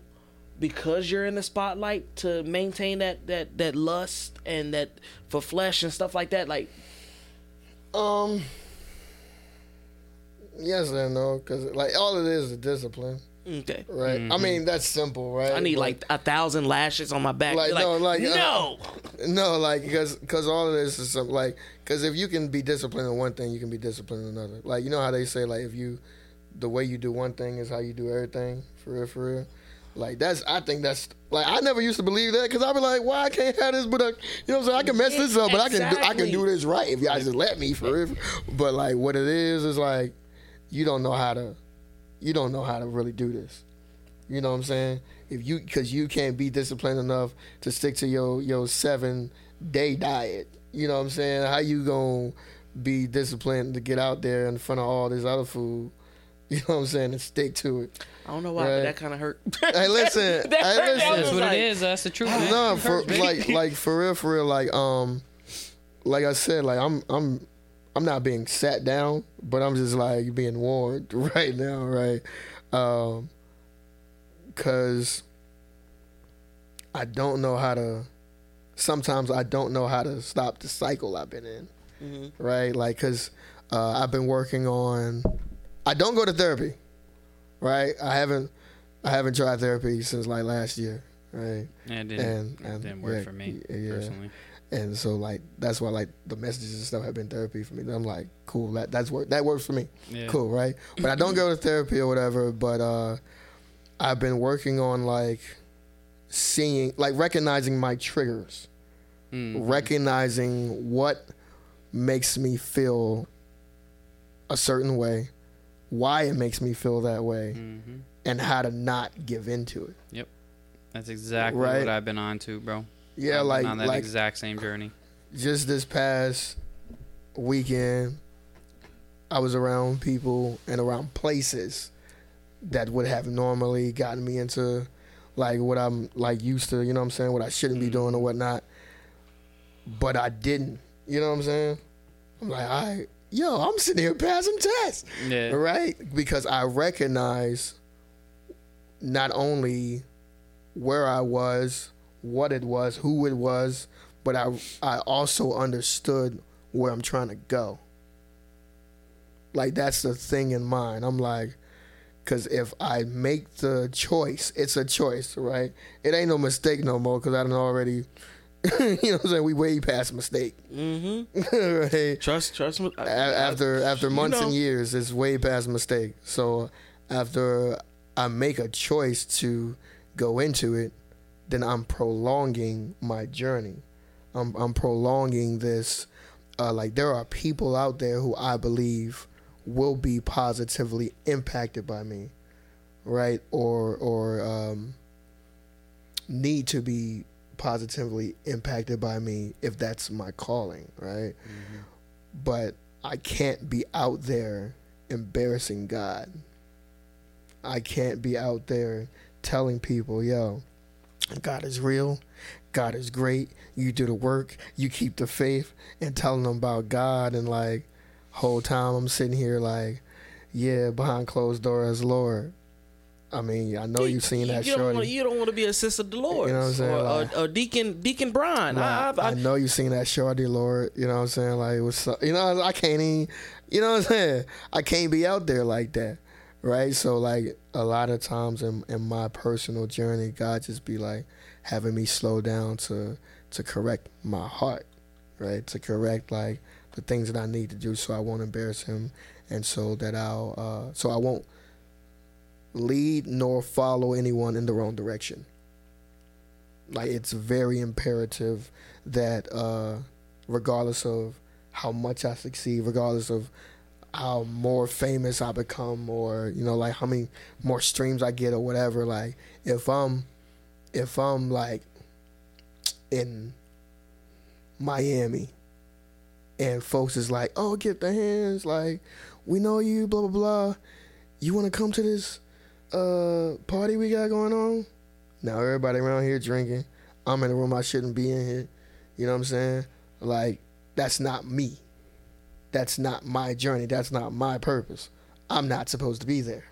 because you're in the spotlight to maintain that that that lust and that for flesh and stuff like that? Like, Um. Yes and no, because like all it is is discipline, okay, right? I mean that's simple, right? I need But- like a thousand lashes on my back. Like, You're no, like, uh, no. no, like because because all of this is some like because if you can be disciplined in one thing, you can be disciplined in another. Like you know how they say like if you the way you do one thing is how you do everything for real, for real. Like that's I think that's like I never used to believe that because I'd be like, why I can't have this, but I, you know what I'm saying? I can mess this up, but I can do, I can do this right if y'all just let me for real. But like what it is is like you don't know how to you don't know how to really do this. You know what I'm saying? If you because you can't be disciplined enough to stick to your your seven day diet. You know what I'm saying? How you gonna be disciplined to get out there in front of all this other food? You know what I'm saying? And stick to it. I don't know why, but that kind of hurt. Hey, listen. That hey, hurt. That listen. That's what like- it is. That's the truth. man. No, for like like for real, for real. Like um, like I said, like I'm I'm I'm not being sat down, but I'm just like being warned right now, right? Um, cause I don't know how to. Sometimes I don't know how to stop the cycle I've been in, Mhm. right? Like, cause uh, I've been working on. I don't go to therapy, right? I haven't. I haven't tried therapy since like last year, right? Yeah, it didn't, and it didn't work yeah, for me yeah. personally. And so like that's why like the messages and stuff have been therapy for me. And I'm like, cool, that that's work that works for me. Yeah. Cool, right? But I don't go to therapy or whatever, but uh I've been working on like seeing like recognizing my triggers. Mm. Recognizing what makes me feel a certain way, why it makes me feel that way, hmm and how to not give into it. Yep, that's exactly Right. what I've been on to, bro. Yeah, I've like on that like exact same journey. just this past weekend, I was around people and around places that would have normally gotten me into like what I'm like used to, you know what I'm saying, what I shouldn't be Mhm. doing or whatnot. But I didn't. You know what I'm saying? I'm like, I yo, I'm sitting here passing tests. Yeah. Right? Because I recognize not only where I was, what it was, who it was, but I I also understood where I'm trying to go. Like that's the thing in mind. I'm like cuz if I make the choice, it's a choice, right? It ain't no mistake no more cuz I done already you know what I'm saying? We way past mistake. Mm-hmm. right? Trust, trust after after you months know. and years, it's way past mistake. So after I make a choice to go into it, then I'm prolonging my journey. I'm I'm prolonging this. Uh, like there are people out there who I believe will be positively impacted by me, right? Or or um, need to be positively impacted by me if that's my calling, right? Mm-hmm. But I can't be out there embarrassing God. I can't be out there telling people, yo, God is real. God is great. You do the work. You keep the faith and telling them about God. And like, whole time I'm sitting here like, yeah, behind closed doors, Lord. I mean, I know you've seen that you don't, wanna, you don't want to be a sister Dolores You know what I'm saying? or, Like- or, or Deacon Deacon Brian. I, I, I, know you've seen that shorty, Lord. You know what I'm saying? Like, what's up? You know, I can't even. You know what I'm saying? I can't be out there like that, right? So, like, a lot of times in in my personal journey, God just be like having me slow down to to correct my heart, right? To correct like the things that I need to do, so I won't embarrass Him, and so that I'll, uh, so I won't lead nor follow anyone in the wrong direction like it's very imperative that uh regardless of how much I succeed, regardless of how more famous I become or, you know, like how many more streams I get or whatever, like if I'm if I'm like in Miami and folks is like, Oh, Gifted Hands, like, we know you, blah blah blah. You wanna come to this uh party we got going on? Now everybody around here drinking. I'm in a room I shouldn't be in here. You know what I'm saying? Like that's not me. That's not my journey. That's not my purpose. I'm not supposed to be there.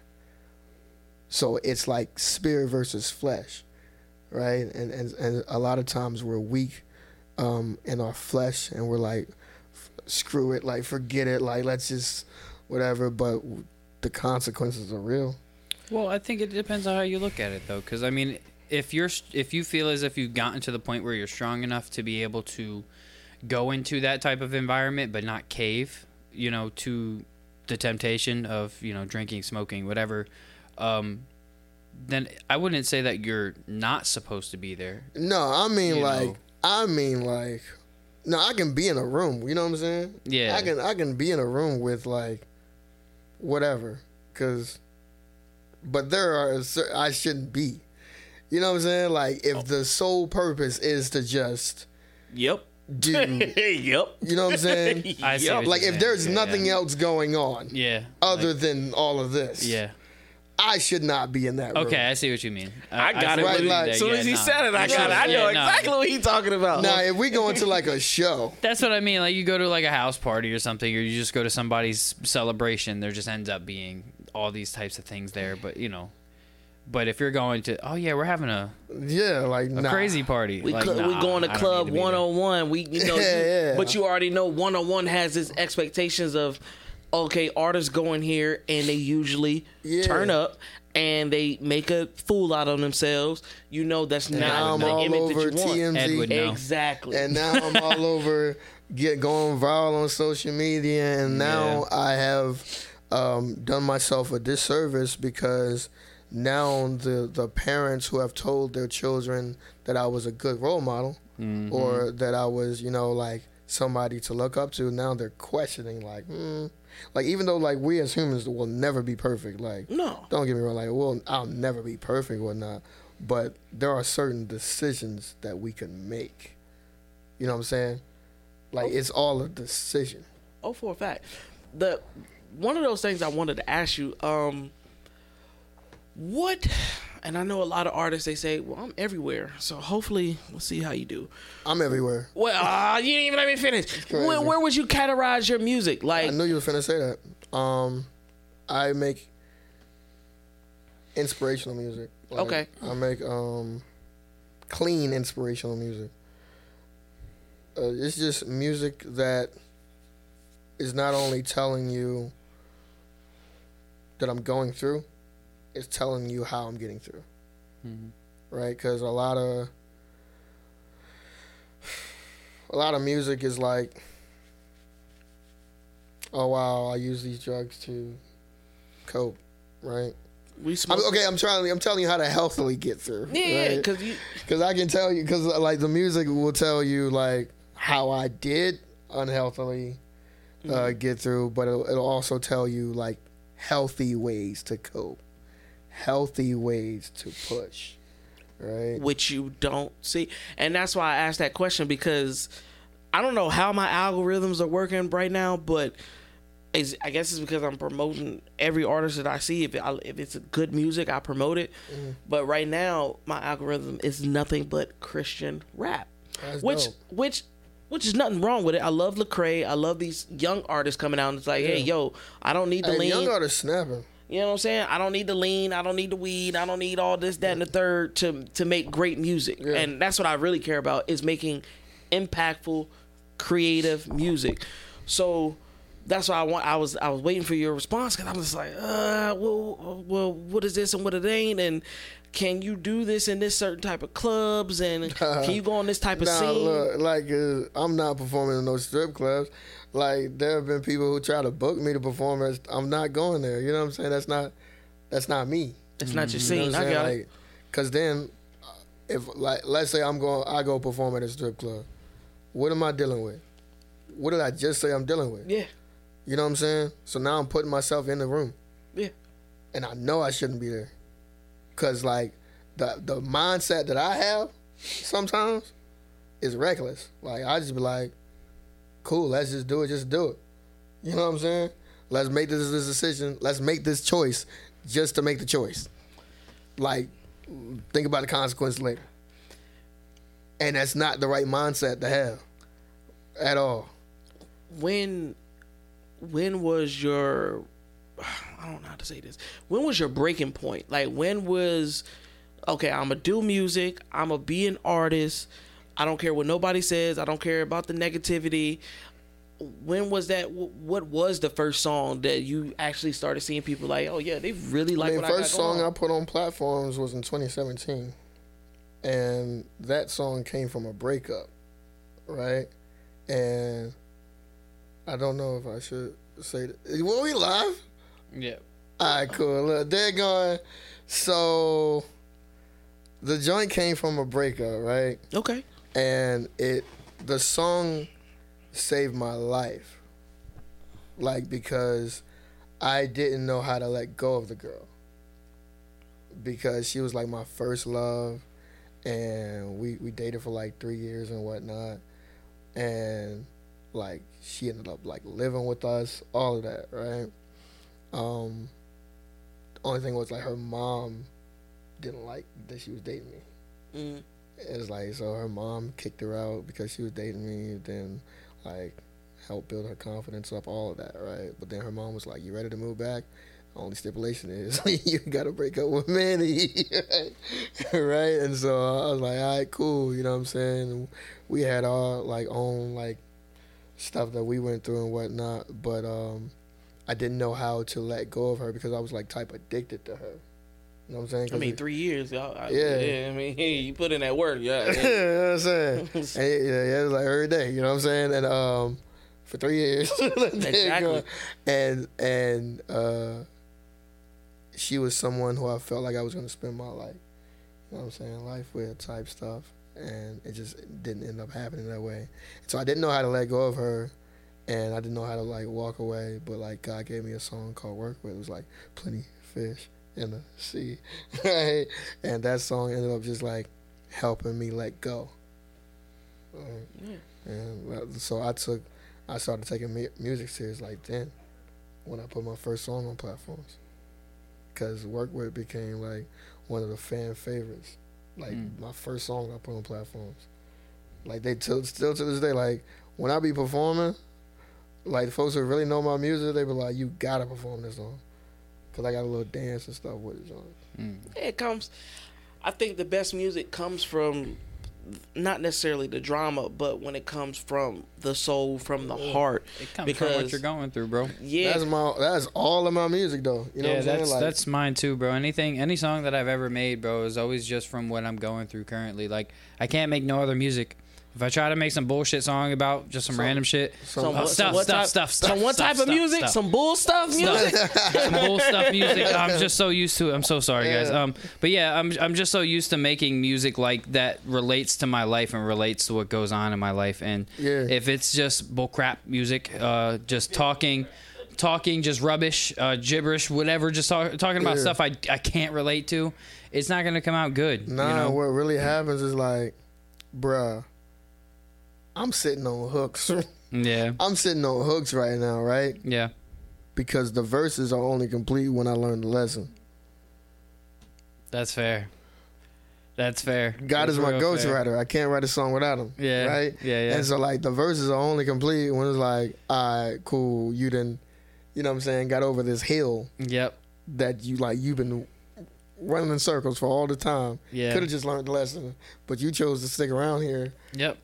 So it's like spirit versus flesh, right? And and and a lot of times we're weak um, in our flesh, and we're like, screw it, like forget it, like let's just whatever. But the consequences are real. Well, I think it depends on how you look at it, though, because I mean, if you're if you feel as if you've gotten to the point where you're strong enough to be able to go into that type of environment, but not cave, you know, to the temptation of you know drinking, smoking, whatever, um, then I wouldn't say that you're not supposed to be there. No, I mean like know. I mean like no, I can be in a room. You know what I'm saying? Yeah, I can I can be in a room with like whatever, cause but there are cer- I shouldn't be. You know what I'm saying? Like if oh. the sole purpose is to just yep. do, yep. you know what I'm saying? I see Yep. what like if saying. there's Yeah, nothing yeah. else going on Yeah. other like- than all of this, yeah. I should not be in that room. Okay, I see what you mean. I got see it. Right, like, as soon Yeah, as he nah. said it, I got it. I know yeah, nah. exactly what he's talking about. Now, if we go into like a show, That's what I mean. Like you go to like a house party or something, or you just go to somebody's celebration. There just ends up being all these types of things there. But you know, but if you're going to, oh yeah, we're having a, yeah, like a nah. crazy party. We, like, cl- we going to club need to be there. 101. We you know, Yeah, you- yeah. but you already know 101 has its expectations of okay, artists go in here and they usually Yeah. turn up and they make a fool out of themselves. You know that's And not now I'm the all image over that you want. TMZ. Ed would know. Exactly. and now I'm all over get going viral on social media and now I have um, done myself a disservice because now the the parents who have told their children that I was a good role model Mhm. or that I was you know like somebody to look up to now they're questioning like hmm. like even though like we as humans will never be perfect like no. don't get me wrong like well I'll never be perfect or not but there are certain decisions that we can make you know what I'm saying like it's all a decision Oh, for a fact. The one of those things I wanted to ask you, um, what? And I know a lot of artists they say, "Well, I'm everywhere," so hopefully we'll see how you do. I'm everywhere Well, uh, you didn't even let me finish. Where, where would you categorize your music? Like, I knew you were finna say that um I make inspirational music Like, Okay. I make um clean inspirational music uh, it's just music that is not only telling you that I'm going through, is telling you how I'm getting through, Mhm. right? Because a lot of a lot of music is like, oh wow, I use these drugs to cope, right? we smoke. mean, okay, I'm trying. I'm telling you how to healthily get through. Yeah, right? because you. Because I can tell you, because like the music will tell you like how I did unhealthily uh, Mm-hmm. get through, but it'll, it'll also tell you like healthy ways to cope, healthy ways to push, right? which you don't see. And that's why I asked that question because I don't know how my algorithms are working right now, but is I guess it's because I'm promoting every artist that I see. If it, if it's good music, I promote it. Mm-hmm. But right now, my algorithm is nothing but Christian rap, That's which dope. which which is nothing wrong with it. I love Lecrae. I love these young artists coming out and it's like, hey, yo, I don't need to Hey, lean. young artists snapping. You know what I'm saying? I don't need the lean. I don't need the weed. I don't need all this, that, and the third to to make great music. Yeah. And that's what I really care about is making impactful, creative music. So that's why I want. I was I was waiting for your response because I was just like, uh, well, well, what is this and what it ain't, and can you do this in this certain type of clubs, and can you go on this type of Nah, scene? look, like uh, I'm not performing in no strip clubs. Like there have been people who try to book me to perform. As, I'm not going there. You know what I'm saying? That's not that's not me. It's not your You know scene. what I'm I got it. Cause then, if like let's say I'm going, I go perform at a strip club. What am I dealing with? What did I just say I'm dealing with? Yeah, You know what I'm saying? So now I'm putting myself in the room. Yeah. And I know I shouldn't be there. Cause like the the mindset that I have sometimes is reckless. Like I just be like, cool, let's just do it, just do it. You know what I'm saying? Let's make this, this decision. Let's make this choice just to make the choice. Like, think about the consequence later. And that's not the right mindset to have at all. when when was your I don't know how to say this. When was your breaking point? Like when was okay, I'm gonna do music, I'm gonna be an artist. I don't care what nobody says. I don't care about the negativity. When was that? What was the first song that you actually started seeing people like? Oh yeah, they really like I mean, what first I song I put on platforms was in 2017, and that song came from a breakup, right? And I don't know if I should say that. Were we live? Yeah. All right, cool. Look, they're going. So the joint came from a breakup, right? Okay. and it the song saved my life like because i didn't know how to let go of the girl because she was like my first love and we we dated for like three years and whatnot and like she ended up like living with us all of that right um the only thing was like her mom didn't like that she was dating me Mm. it's like so her mom kicked her out because she was dating me. Then like helped build her confidence up, all of that, right? But then her mom was like, "You ready to move back?" Only stipulation is you got to break up with Manny, right? And so I was like, "All right, cool," you know what I'm saying? And we had our like own like stuff that we went through and whatnot, but um, I didn't know how to let go of her because I was like type addicted to her. You know what I'm saying? I mean, it- three years. Y'all, I, Yeah. yeah. I mean, hey, you put in that work. Yeah. you yeah. know what I'm saying? And, yeah, yeah, it was like every day, you know what I'm saying? And um, for three years, Exactly. And and uh, she was someone who I felt like I was gonna spend my life, you know what I'm saying, life with type stuff, and it just didn't end up happening that way. So I didn't know how to let go of her, and I didn't know how to like walk away. But like God gave me a song called "Work With." It was like plenty fish in the sea, right? And that song ended up just like helping me let go. Right. Yeah. And so I took, I started taking music serious like then, when I put my first song on platforms. Cause work with became like one of the fan favorites, like Mm. my first song I put on platforms. Like they till still to this day, like when I be performing, like folks who really know my music, they be like, "You gotta perform this song," cause I got a little dance and stuff with it. On. Mm. it comes i think the best music comes from not necessarily the drama but when it comes from the soul from the heart It comes from what you're going through, bro. yeah That's my that's all of my music though. You know yeah, what I'm that's Like, that's mine too, bro. Anything, any song that I've ever made, bro, is always just from what I'm going through currently. Like, I can't make no other music. If I try to make some bullshit song about just some Some- random shit, some- some, Oh, stuff, some what stuff, type, stuff, some stuff, what stuff, type of stuff, music stuff. some bull stuff music some bull stuff music. I'm just so used to it. I'm so sorry, guys. Um, but yeah, I'm I'm just so used to making music like that relates to my life and relates to what goes on in my life. And Yeah. if it's just bullcrap music, uh, just talking, talking just rubbish, uh, gibberish, whatever, just talk, talking about Yeah. stuff I, I can't relate to, it's not gonna come out good. Nah, you know? what really happens is like, bruh, I'm sitting on hooks. Yeah, I'm sitting on hooks right now, right? yeah, Because the verses are only complete when I learn the lesson. that's fair. That's fair. God That's is my real ghost fair. writer. I can't write a song without him. Yeah, Right? Yeah, yeah. And so like the verses are only complete when it's like, all right, cool, you didn't you know what I'm saying, got over this hill yep. that you like you've been running in circles for all the time. Yeah. Could have just learned the lesson, but you chose to stick around here. Yep.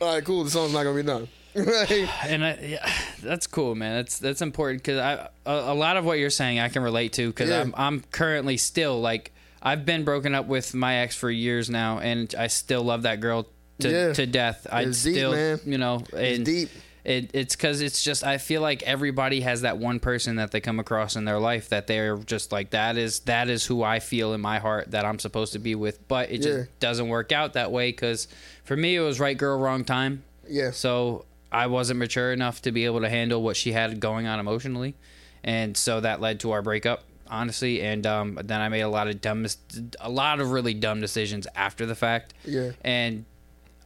All right, cool. The song's not gonna be done. right? And I, yeah, that's cool, man. That's that's important because I a, a lot of what you're saying I can relate to because Yeah. I'm I'm currently still like I've been broken up with my ex for years now, and I still love that girl to Yeah. to death. I It's deep, still man. you know It's deep. It, it's because it's just I feel like everybody has that one person that they come across in their life that they're just like that is that is who I feel in my heart that I'm supposed to be with, but it just Yeah. doesn't work out that way because for me it was right girl wrong time. Yeah. So I wasn't mature enough to be able to handle what she had going on emotionally, and so that led to our breakup. Honestly, and um, then I made a lot of dumb, a lot of really dumb decisions after the fact. Yeah. And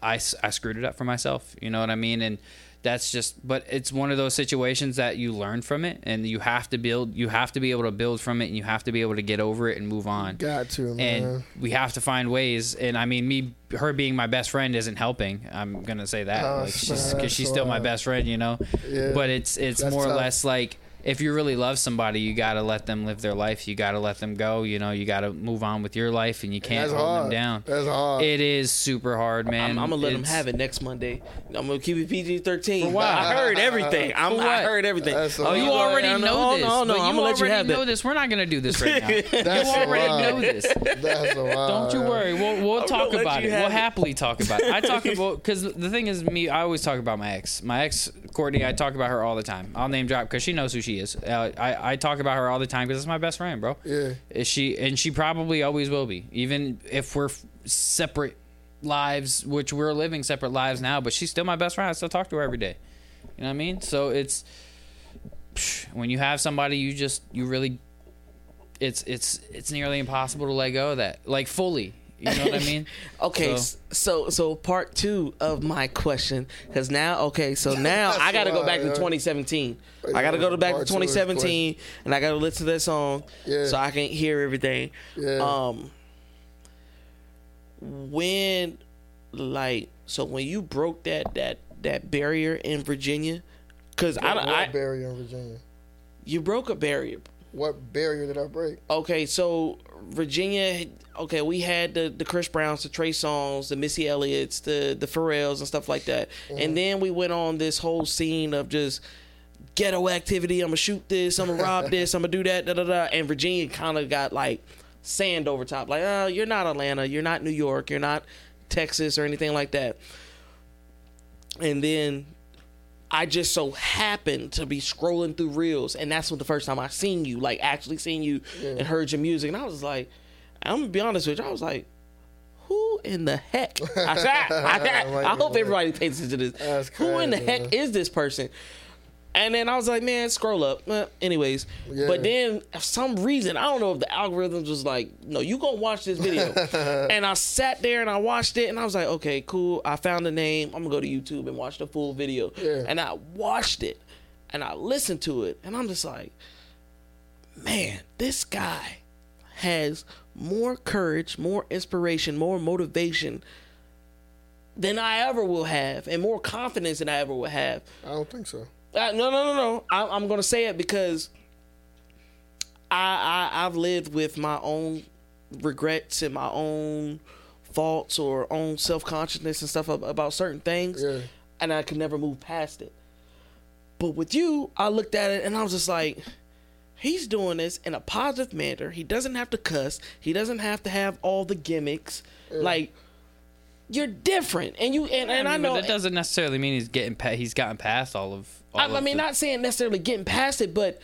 I, I screwed it up for myself. You know what I mean? And that's just, but it's one of those situations that you learn from it, and you have to build. You have to be able to build from it, and you have to be able to get over it and move on Got to, man. and we have to find ways. And I mean, me, her being my best friend isn't helping. I'm gonna say that, Oh, like she's because she's still my best friend, you know. Yeah. But it's it's more or less like if you really love somebody, you gotta let them live their life. You gotta let them go. You know, you gotta move on with your life, and you can't That's hold hard. them down. That's hard. It is super hard, man. I'm, I'm gonna let them have it next Monday. I'm gonna keep it PG thirteen. For? I heard everything. I'm, I heard everything. That's oh, a You already I know this. No, no, but I'm gonna let you have know that. this. We're not gonna do this right now. That's you already wild. know this. That's a wild. Don't you worry. We'll we'll I'm talk about it. We'll it. happily talk about it. I talk about because the thing is, me. I always talk about my ex. My ex, Courtney. I talk about her all the time. I'll name drop because she knows who she is. Uh, I I talk about her all the time because it's my best friend, bro. Yeah. Is she and she probably always will be, even if we're f- separate lives, which we're living separate lives now. But she's still my best friend. I still talk to her every day. You know what I mean? So it's when you have somebody, you just you really, it's it's it's nearly impossible to let go of that, like fully. You know what I mean? Okay, So- so so, part two of my question, because now okay, so now I got to go back to 2017. I got to go back to Part two of the 2017, and I got to listen to that song Yeah. so I can hear everything. Yeah. Um, when like so when you broke that that that barrier in Virginia, because I, I barrier in Virginia? you broke a barrier. What barrier did I break? Okay, so Virginia. Okay, we had the the Chris Browns, the Trey Songz, the Missy Elliott's, the the Pharrells, and stuff like that. Mm-hmm. And then we went on this whole scene of just ghetto activity. I'm gonna shoot this. I'm gonna rob this. I'm gonna do that. Da da da. And Virginia kind of got like sand over top. Like, oh, you're not Atlanta. You're not New York. You're not Texas or anything like that. And then I just so happened to be scrolling through reels, and that's when the first time I seen you, like actually seen you and heard your music, and I was like, I'm gonna be honest with you, I was like, who in the heck? I, I, I, I, hope everybody pays attention to this. That's who in the heck man. is this person? And then I was like, man, scroll up. Anyways, Yeah. but then for some reason, I don't know if the algorithms was like, no, you gonna watch this video. and I sat there and I watched it and I was like, okay, cool. I found the name. I'm gonna go to YouTube and watch the full video. Yeah. And I watched it and I listened to it and I'm just like, man, this guy has more courage, more inspiration, more motivation than I ever will have, and more confidence than I ever will have. I don't think so. Uh, no, no, no, no. I, I'm gonna say it because I, I I've lived with my own regrets and my own faults or own self consciousness and stuff about certain things, Yeah. and I could never move past it. But with you, I looked at it and I was just like, he's doing this in a positive manner. He doesn't have to cuss. He doesn't have to have all the gimmicks. Like you're different, and you and, and I, mean, know but that doesn't necessarily mean he's getting pa- he's gotten past all of. All I, I mean, the- not saying necessarily getting past it, but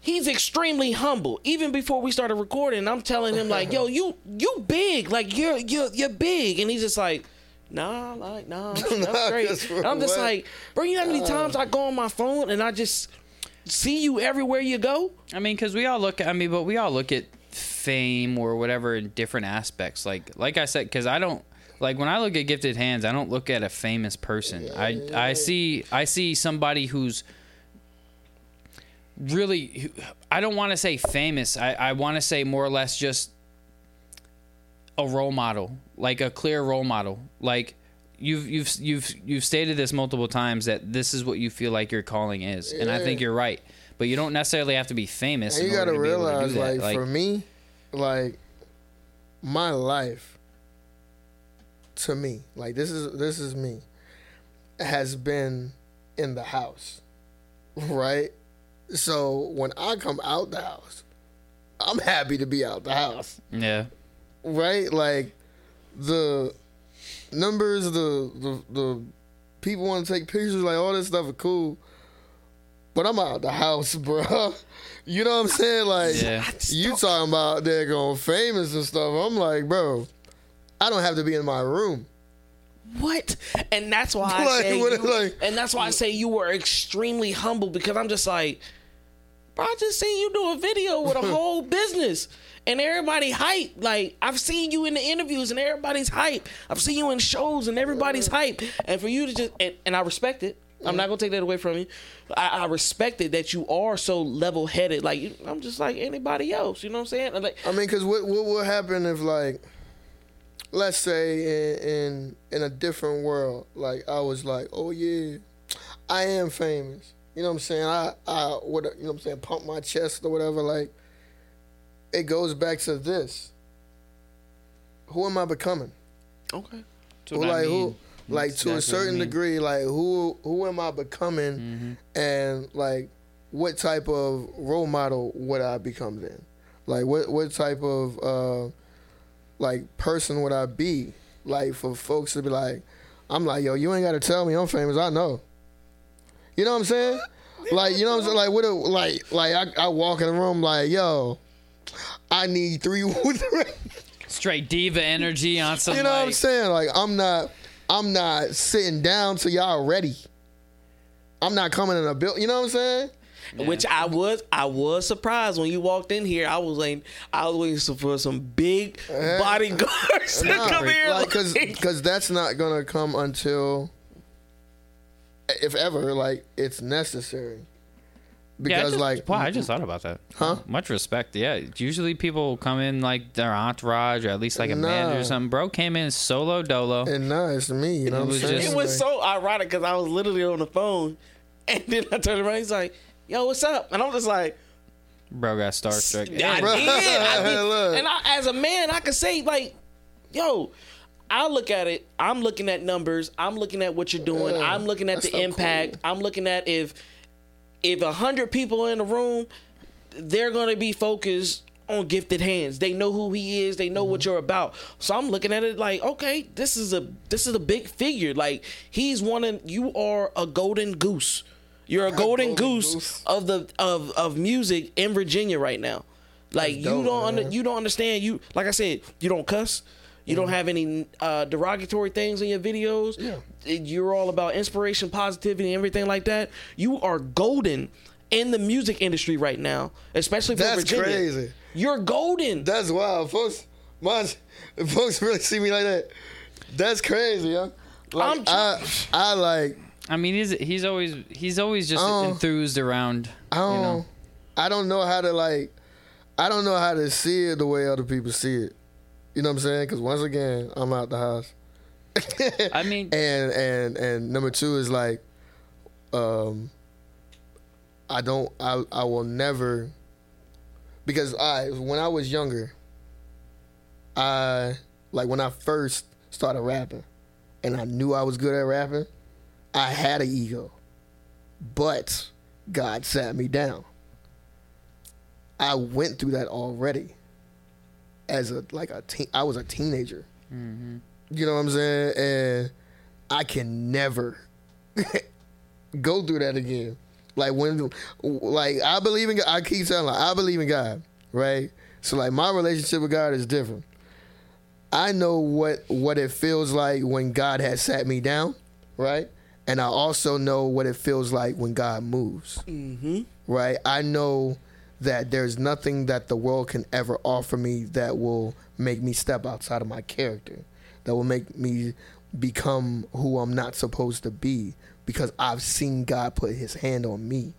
he's extremely humble. Even before we started recording, I'm telling him like, "Yo, you you big, like you're you're you're big," and he's just like. Nah, like nah, I'm, I'm Nah, straight. just I'm just what? like, bro, you know how many times I go on my phone and I just see you everywhere you go. I mean, because we all look. I mean, but we all look at fame or whatever in different aspects. Like, like I said, because I don't like when I look at gifted hands, I don't look at a famous person. I I see I see somebody who's really. I don't want to say famous. I I want to say more or less just a role model, like a clear role model, like. You've you've you've you've stated this multiple times that this is what you feel like your calling is, and I think you're right. But you don't necessarily have to be famous. And you gotta to to realize, do like, for me, like my life to me, like this is this is me, has been in the house, right? So when I come out the house, I'm happy to be out the house, yeah, right? Like the numbers, the the the people want to take pictures, like all this stuff is cool. But I'm out the house, bro. You know what I'm saying? Like Yeah. you talking about they're going famous and stuff. I'm like, bro, I don't have to be in my room. What? And that's why I Like, say, you, like- and that's why I say you were extremely humble because I'm just like, bro, I just seen you do a video with a whole business and everybody hype. Like I've seen you in the interviews and everybody's hype. I've seen you in shows and everybody's hype. And for you to just and, and I respect it. I'm not gonna take that away from you. I, I respect it that you are so level headed. Like I'm just like anybody else. You know what I'm saying? Like I mean, cause what what would happen if like, let's say in, in in a different world, like I was like, oh yeah, I am famous. You know what I'm saying? I I what you know what I'm saying? Pump my chest or whatever. Like, it goes back to this. Who am I becoming? okay. What I like who like That's to a what I certain mean. degree like who who am i becoming Mm-hmm. and like what type of role model would i become then like what what type of uh like person would i be like for folks to be like i'm like yo you ain't gotta tell me i'm famous i know you know what i'm saying like you know what i'm saying like what a, like like I, I walk in the room like yo i need three straight diva energy on some. You know what I'm saying? Like I'm not I'm not sitting down till y'all ready. I'm not coming in a bill. You know what I'm saying? Which I was, I was surprised when you walked in here. I was like, I was waiting for some big Uh-huh. bodyguards to Nah, come here. cause, like- 'cause that's not gonna come until, if ever, like it's necessary. Yeah, I Because just- like, wow, I just thought about that. Huh? Much respect. Yeah, usually people come in like their entourage or at least like a manager or something. Bro came in solo dolo. and nah, it's me. You know It what I'm was saying? just- it was so ironic because I was literally on the phone, and then I turned around. He's like, "Yo, what's up?" And I'm just like, Bro got starstruck. I Yeah, did. I did. And I, as a man, I could say like, "Yo." I look at it. I'm looking at numbers. I'm looking at what you're doing. Yeah, I'm looking at the so impact. cool. I'm looking at if if a hundred people in the room, they're gonna be focused on gifted hands. They know who he is. They know what Mm-hmm. you're about. So I'm looking at it like, okay, this is a this is a big figure. Like he's one of you are a golden goose. You're a golden, golden goose, goose. of the of of music in Virginia right now. Like That's you don't under, you don't understand. You like I said, you don't cuss. You don't have any uh, derogatory things in your videos. Yeah. You're all about inspiration, positivity, and everything like that. You are golden in the music industry right now, especially for Virginia. That's Virginia. crazy. You're golden. That's wild, folks. My, folks really see me like that. That's crazy, yo. Like I'm I, I like I mean he's he's always he's always just enthused around. I don't, You know. I don't know how to like, I don't know how to see it the way other people see it. You know what I'm saying? Because once again, I'm out the house. I mean, and and and number two is like, um, I don't, I I will never, because I when I was younger, I like when I first started rapping, and I knew I was good at rapping, I had an ego, but God sat me down. I went through that already. As a like a teen, I was a teenager. Mm-hmm. You know what I'm saying? And I can never go through that again. Like when, like I believe in. God, I keep telling, like, I believe in God, right? So like my relationship with God is different. I know what what it feels like when God has sat me down, right? And I also know what it feels like when God moves. Mm-hmm. Right? I know that there's nothing that the world can ever offer me that will make me step outside of my character, that will make me become who I'm not supposed to be because I've seen God put his hand on me.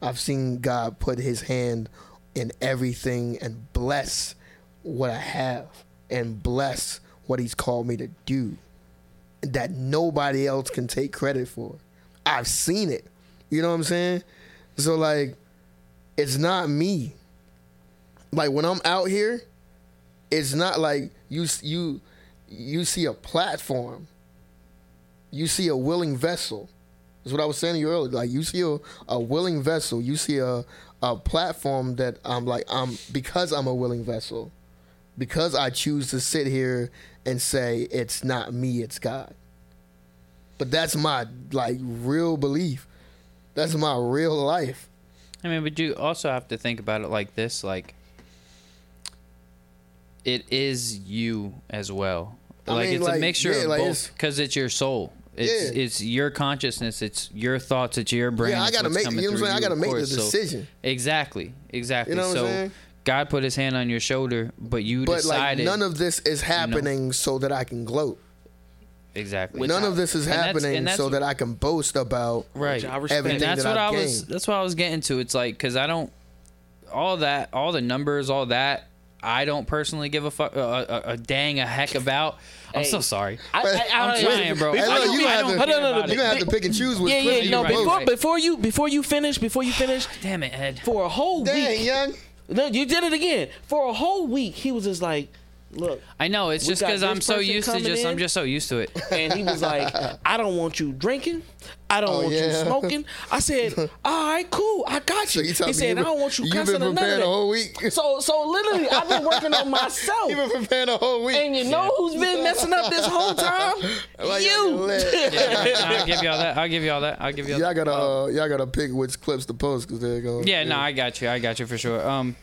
I've seen God put his hand in everything and bless what I have and bless what he's called me to do that nobody else can take credit for. I've seen it. You know what I'm saying? So like it's not me. Like when I'm out here, it's not like you you you see a platform. You see a willing vessel. That's what I was saying to you earlier. Like you see a, a willing vessel. You see a a platform that I'm like I'm because I'm a willing vessel. Because I choose to sit here and say it's not me, it's God. But that's my like real belief. That's my real life. I mean, but you also have to think about it like this: like, it is you as well. I like mean, it's like, a mixture yeah, of like, both because it's your soul. It's Yeah. it's your consciousness. It's your thoughts. It's your brain. yeah, I gotta make. You know what I'm saying? I gotta make the course. So- decision. exactly. Exactly. You know what so I'm saying? God put His hand on your shoulder, but you But like decided none of this is happening so that I can gloat. exactly. none of this is and that's- happening that's- so that I can boast about. right. I respect. Everything and that's that what I I've was. gained. That's what I was getting to. It's like because I don't all that, all the numbers, all that. I don't personally give a fuck, uh, a, a, a dang a heck about. I'm Hey. so sorry. I, I, I, I'm trying, bro. Hey, I look, don't- you I have, to, no, no, no, you gonna have to pick and choose which yeah, yeah. clip you No, right, before right. before you before you finish before you finish Damn it, Ed. for a whole Dang, week. young. No, you did it again. For a whole week, he was just like, "Look," I know it's just because I'm so used to coming just. I'm just so used to it. and he was like, "I don't want you drinking. I don't Oh, want you smoking." I said, "All right, cool. I got you." you tell he said, "I don't want you You've cussing been or none preparing that." a whole week. So, so literally, I've been working on myself. You've been preparing a whole week. And you know who's been messing up this whole time? Like, y'all you. lit. I'll give you all that. I'll give you all that. I'll give you all Y'all that. gotta, uh, y'all gotta pick which clips to post because they're going. Yeah, no, I got you. I got you for sure. Um,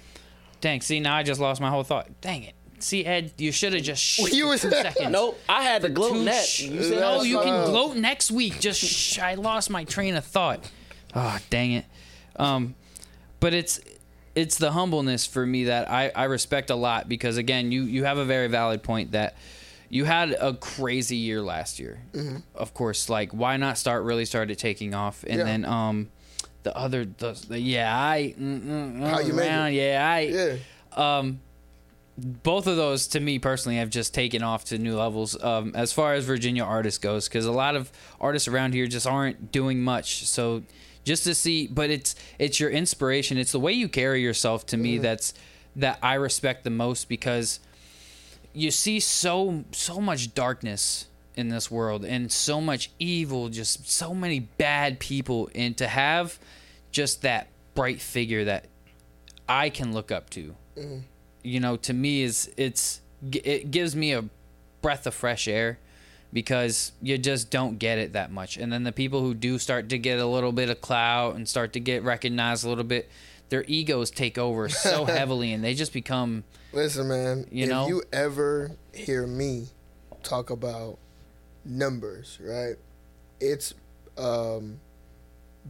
dang. See, now I just lost my whole thought. Dang it. See, Ed, you should have just. Sh- you for was- two seconds. Nope, I had to gloat Two net. sh- You said no, you can gloat next week. Just shh, I lost my train of thought. Oh, dang it. Um, but it's it's the humbleness for me that I, I respect a lot because again, you you have a very valid point that you had a crazy year last year. Of course, like why not start really started taking off and Yeah. then um the other the, the yeah I mm, mm, How you make it? around, yeah I Yeah. um, both of those to me personally have just taken off to new levels um, as far as Virginia artists goes because a lot of artists around here just aren't doing much. So just to see, but it's it's your inspiration. It's the way you carry yourself to me that's that I respect the most because you see so so much darkness in this world and so much evil just so many bad people and to have just that bright figure that I can look up to you know to me is it's it gives me a breath of fresh air because you just don't get it that much and then the people who do start to get a little bit of clout and start to get recognized a little bit their egos take over so heavily and they just become Listen, man. You if know? you ever hear me talk about numbers, right? It's um,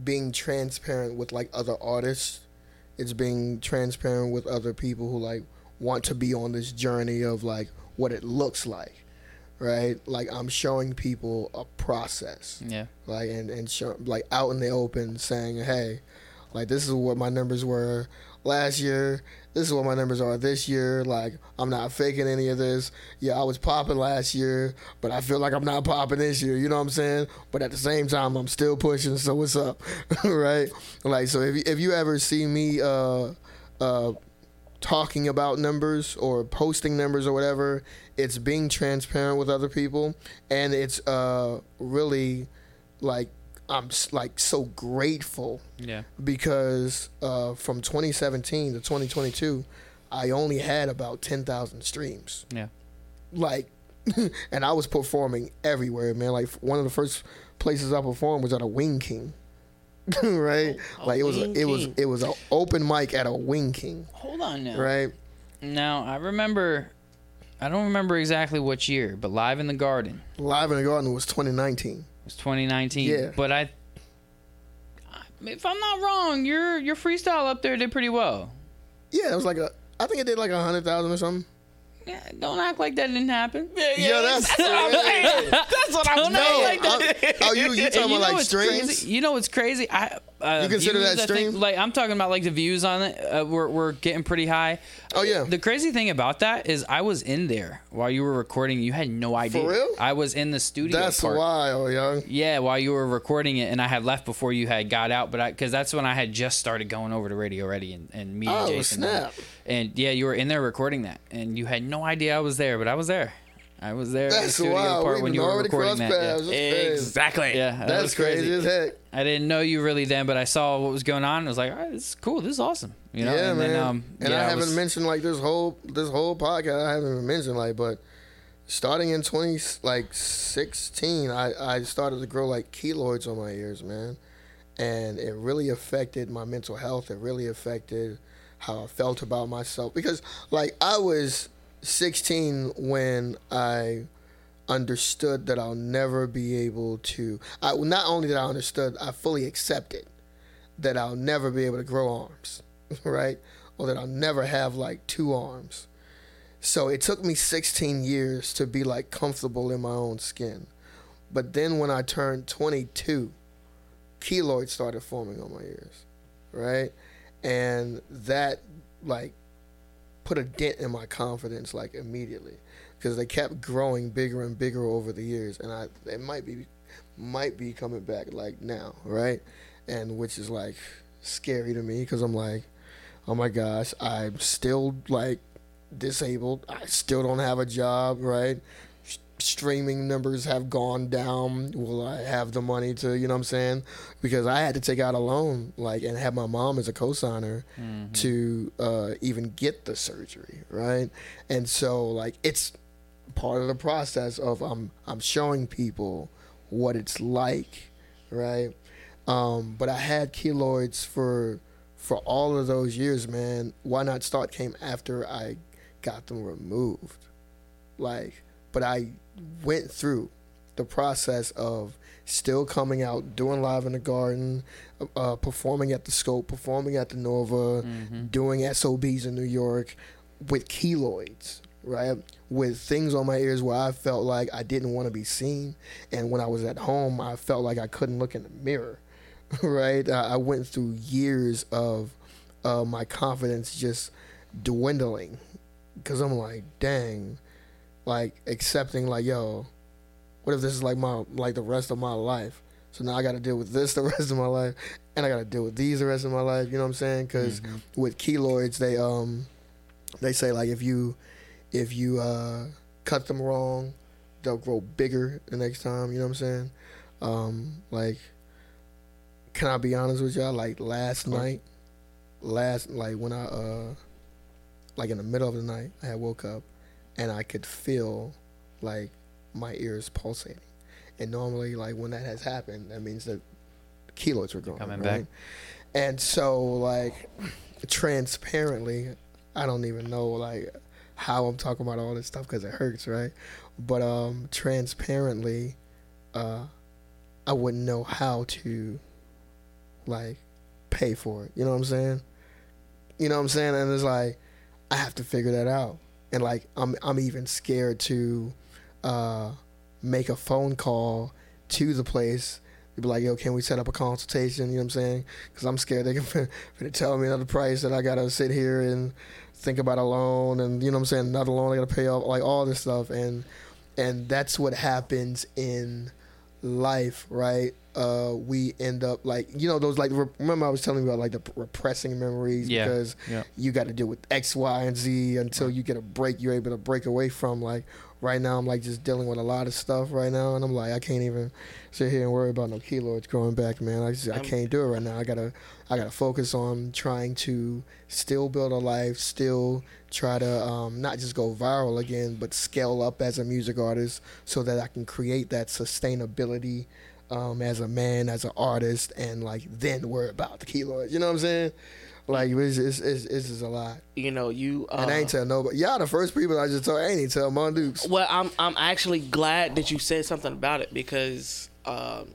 being transparent with like other artists. It's being transparent with other people who like want to be on this journey of like what it looks like, right? Like I'm showing people a process. Yeah. Like and and show, like out in the open saying hey like this is what my numbers were last year. This is what my numbers are this year. Like i'm not faking any of this. Yeah i was popping last year but i feel like i'm not popping this year. You know what i'm saying? But at the same time i'm still pushing so what's up? Right? Like so if if you ever see me uh uh talking about numbers or posting numbers or whatever it's being transparent with other people and it's uh really like i'm like so grateful. Yeah. Because uh from 2017 to 2022 i only had about 10,000 streams. Yeah. Like and i was performing everywhere man. Like one of the first places i performed was at a wing king right A like it was a, it was it was an open mic at a wing king hold on now right now i remember i don't remember exactly which year but live in the garden Live in the Garden was 2019. It was 2019. Yeah. But I, if I'm not wrong, your your freestyle up there did pretty well. Yeah, it was like a. I think it did like a hundred thousand or something. Yeah, don't act like that didn't happen. Yeah, that's. That's what I'm saying. That's what I'm Don't act saying. like oh, oh, you you And talking about like what's streams? Crazy? You know what's crazy? I uh, You consider views, that I think, stream? like I'm talking about like the views on it. Uh, we're we're getting pretty high. Oh, yeah. The crazy thing about that is I was in there while you were recording. You had no idea. For real? I was in the studio. That's part. wild, young. Yeah, while you were recording it, and I had left before you had got out, but because that's when I had just started going over to Radio Ready and, and meeting Oh, Jason. snap. And yeah, you were in there recording that, and you had no idea I was there, but I was there. I was there. in the That's studio wild. part We when you were already recording crossed that. yeah. paths. That's crazy. Exactly. Yeah, that That's was crazy. crazy as heck. I didn't know you really then, but I saw what was going on. and I was like, all right, this is cool. This is awesome. You know? yeah, and man. Then, um, and yeah, I I haven't was- mentioned like this whole this whole podcast. I haven't even mentioned like, but starting in twenty like sixteen, I I started to grow like keloids on my ears, man, and it really affected my mental health. It really affected how I felt about myself because like I was sixteen when I understood that I'll never be able to. I not only that I understood, I fully accepted that I'll never be able to grow arms, right? Or that I'll never have like two arms. So it took me 16 years to be like comfortable in my own skin. But then when I turned 22, keloids started forming on my ears, right? And that like put a dent in my confidence like immediately because they kept growing bigger and bigger over the years and I it might be might be coming back like now, right? And which is like scary to me because I'm like, oh my gosh, I'm still like disabled. I still don't have a job, right? Streaming numbers have gone down. Will I have the money to, you know what I'm saying? Because I had to take out a loan, like, and have my mom as a co-signer to uh, even get the surgery, right? And so, like, it's part of the process of I'm I'm showing people what it's like, right? Um, but I had keloids for for all of those years, man. Why not start came after I got them removed, like. But I went through the process of still coming out, doing live in the garden, uh, performing at the Scope, performing at the NorVa, doing SOBs in New York with keloids, right? With things on my ears where I felt like I didn't want to be seen. And when I was at home, I felt like I couldn't look in the mirror, right? I, I went through years of uh, my confidence just dwindling because I'm like, dang, like accepting, like, yo, what if this is like my like the rest of my life? So now I got to deal with this the rest of my life, and I got to deal with these the rest of my life. You know what I'm saying? Because with keloids, they um they say like if you if you uh cut them wrong, they'll grow bigger the next time. You know what I'm saying? Um, like, can I be honest with y'all? Like last night, last like when I uh like in the middle of the night, I had woke up and I could feel like my ears pulsating. And normally, like when that has happened, that means that keloids were growing. Coming right? back. And so, like, transparently, I don't even know like how I'm talking about all this stuff because it hurts, right? But um, transparently, uh, I wouldn't know how to like pay for it. You know what I'm saying? You know what I'm saying? And it's like I have to figure that out. And like I'm I'm even scared to uh, make a phone call to the place. Be like, yo, can we set up a consultation? You know what I'm saying? Because I'm scared they can finna tell me another price that I gotta sit here and think about a loan, and you know what I'm saying, another loan I gotta pay off, like all this stuff, and and that's what happens in life, right? Uh, we end up like you know those like remember I was telling you about like the repressing memories Yeah. because Yeah. you got to deal with X, Y, and Z until you get a break. You're able to break away from like right now. I'm like just dealing with a lot of stuff right now, and I'm like I can't even sit here and worry about no keloids growing back, man. I just, I can't do it right now. I gotta I gotta focus on trying to still build a life, still try to um, not just go viral again, but scale up as a music artist so that I can create that sustainability um, as a man, as an artist, and like then worry about the keloids. You know what I'm saying? Like it's it's, it's, it's just a lot. You know, you. Uh, And I ain't tell nobody. Y'all the first people I just told. I ain't even tell Mon Dukes. Well, I'm I'm actually glad that you said something about it because um,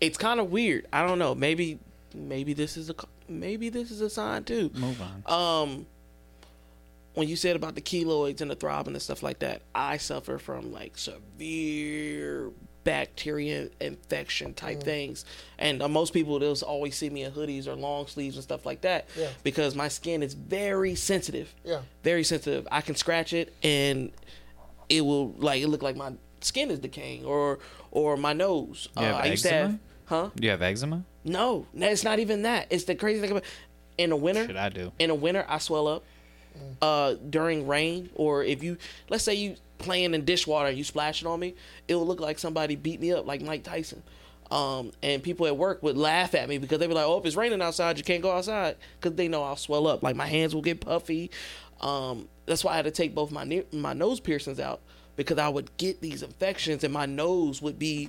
it's kind of weird. I don't know. Maybe maybe this is a maybe this is a sign too. Move on. Um, when you said about the keloids and the throbbing and stuff like that, I suffer from like severe bacteria infection type things, and uh, most people they'll always see me in hoodies or long sleeves and stuff like that Yeah. because my skin is very sensitive. Yeah. very sensitive. I can scratch it and it will like it look like my skin is decaying or or my nose. You have uh, I used to have, eczema? huh? Do you have eczema? No, no, it's not even that. It's the crazy thing about in the winter. Should I do? In the winter, I swell up. Uh, during rain, or if you, let's say you playing in dishwater and you splash it on me, it would look like somebody beat me up, like Mike Tyson. Um, and people at work would laugh at me because they'd be like, "Oh, if it's raining outside, you can't go outside," because they know I'll swell up. Like my hands will get puffy. Um, that's why I had to take both my ne- my nose piercings out because I would get these infections and my nose would be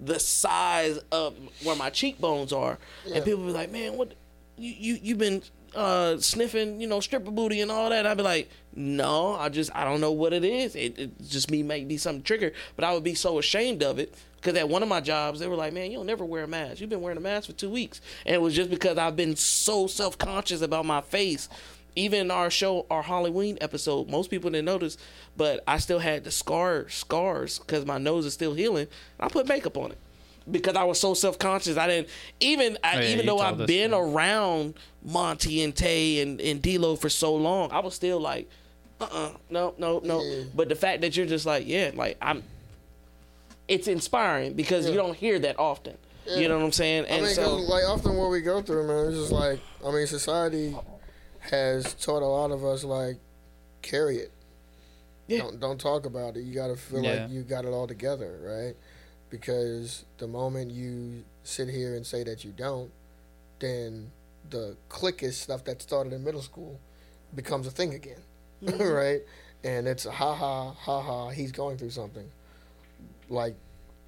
the size of where my cheekbones are, Yeah. and people would be like, "Man, what you you you've been uh, sniffing, you know, stripper booty and all that?" I'd be like, "No, I just I don't know what it is. It, it just me might be some trigger." But I would be so ashamed of it because at one of my jobs they were like, "Man, you'll never wear a mask. You've been wearing a mask for two weeks," and it was just because I've been so self conscious about my face. Even our show, our Halloween episode, most people didn't notice, but I still had the scar scars because my nose is still healing. I put makeup on it because I was so self conscious. I didn't even I, Oh, yeah, even though I've been yeah. around Montie and Tay and and D'Lo for so long, I was still like, uh, uh no, no, no. Yeah. But the fact that you're just like, yeah, like I'm, it's inspiring because you don't hear that often. Yeah. You know what I'm saying? I And mean, so 'cause, like often what we go through, man, it's just like I mean, society has taught a lot of us like carry it. Yeah. Don't don't talk about it. You gotta feel Yeah. like you got it all together, right? Because the moment you sit here and say that you don't, then the cliquish stuff that started in middle school becomes a thing again, right? And it's a ha ha ha ha. He's going through something, like,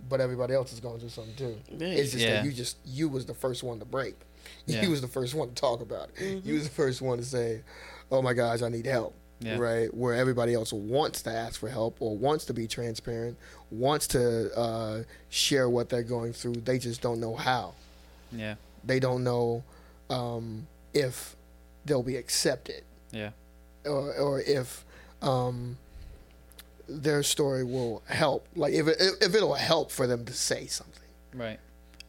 but everybody else is going through something too. Yeah. It's just Yeah. that you just you was the first one to break. Yeah. You was the first one to talk about it. Mm-hmm. You was the first one to say, "Oh my gosh, I need help." Yeah. Right, where everybody else wants to ask for help or wants to be transparent, wants to uh, share what they're going through. They just don't know how. Yeah. They don't know um, if they'll be accepted Yeah. or, or if um, their story will help. Like if it, if it'll help for them to say something. Right.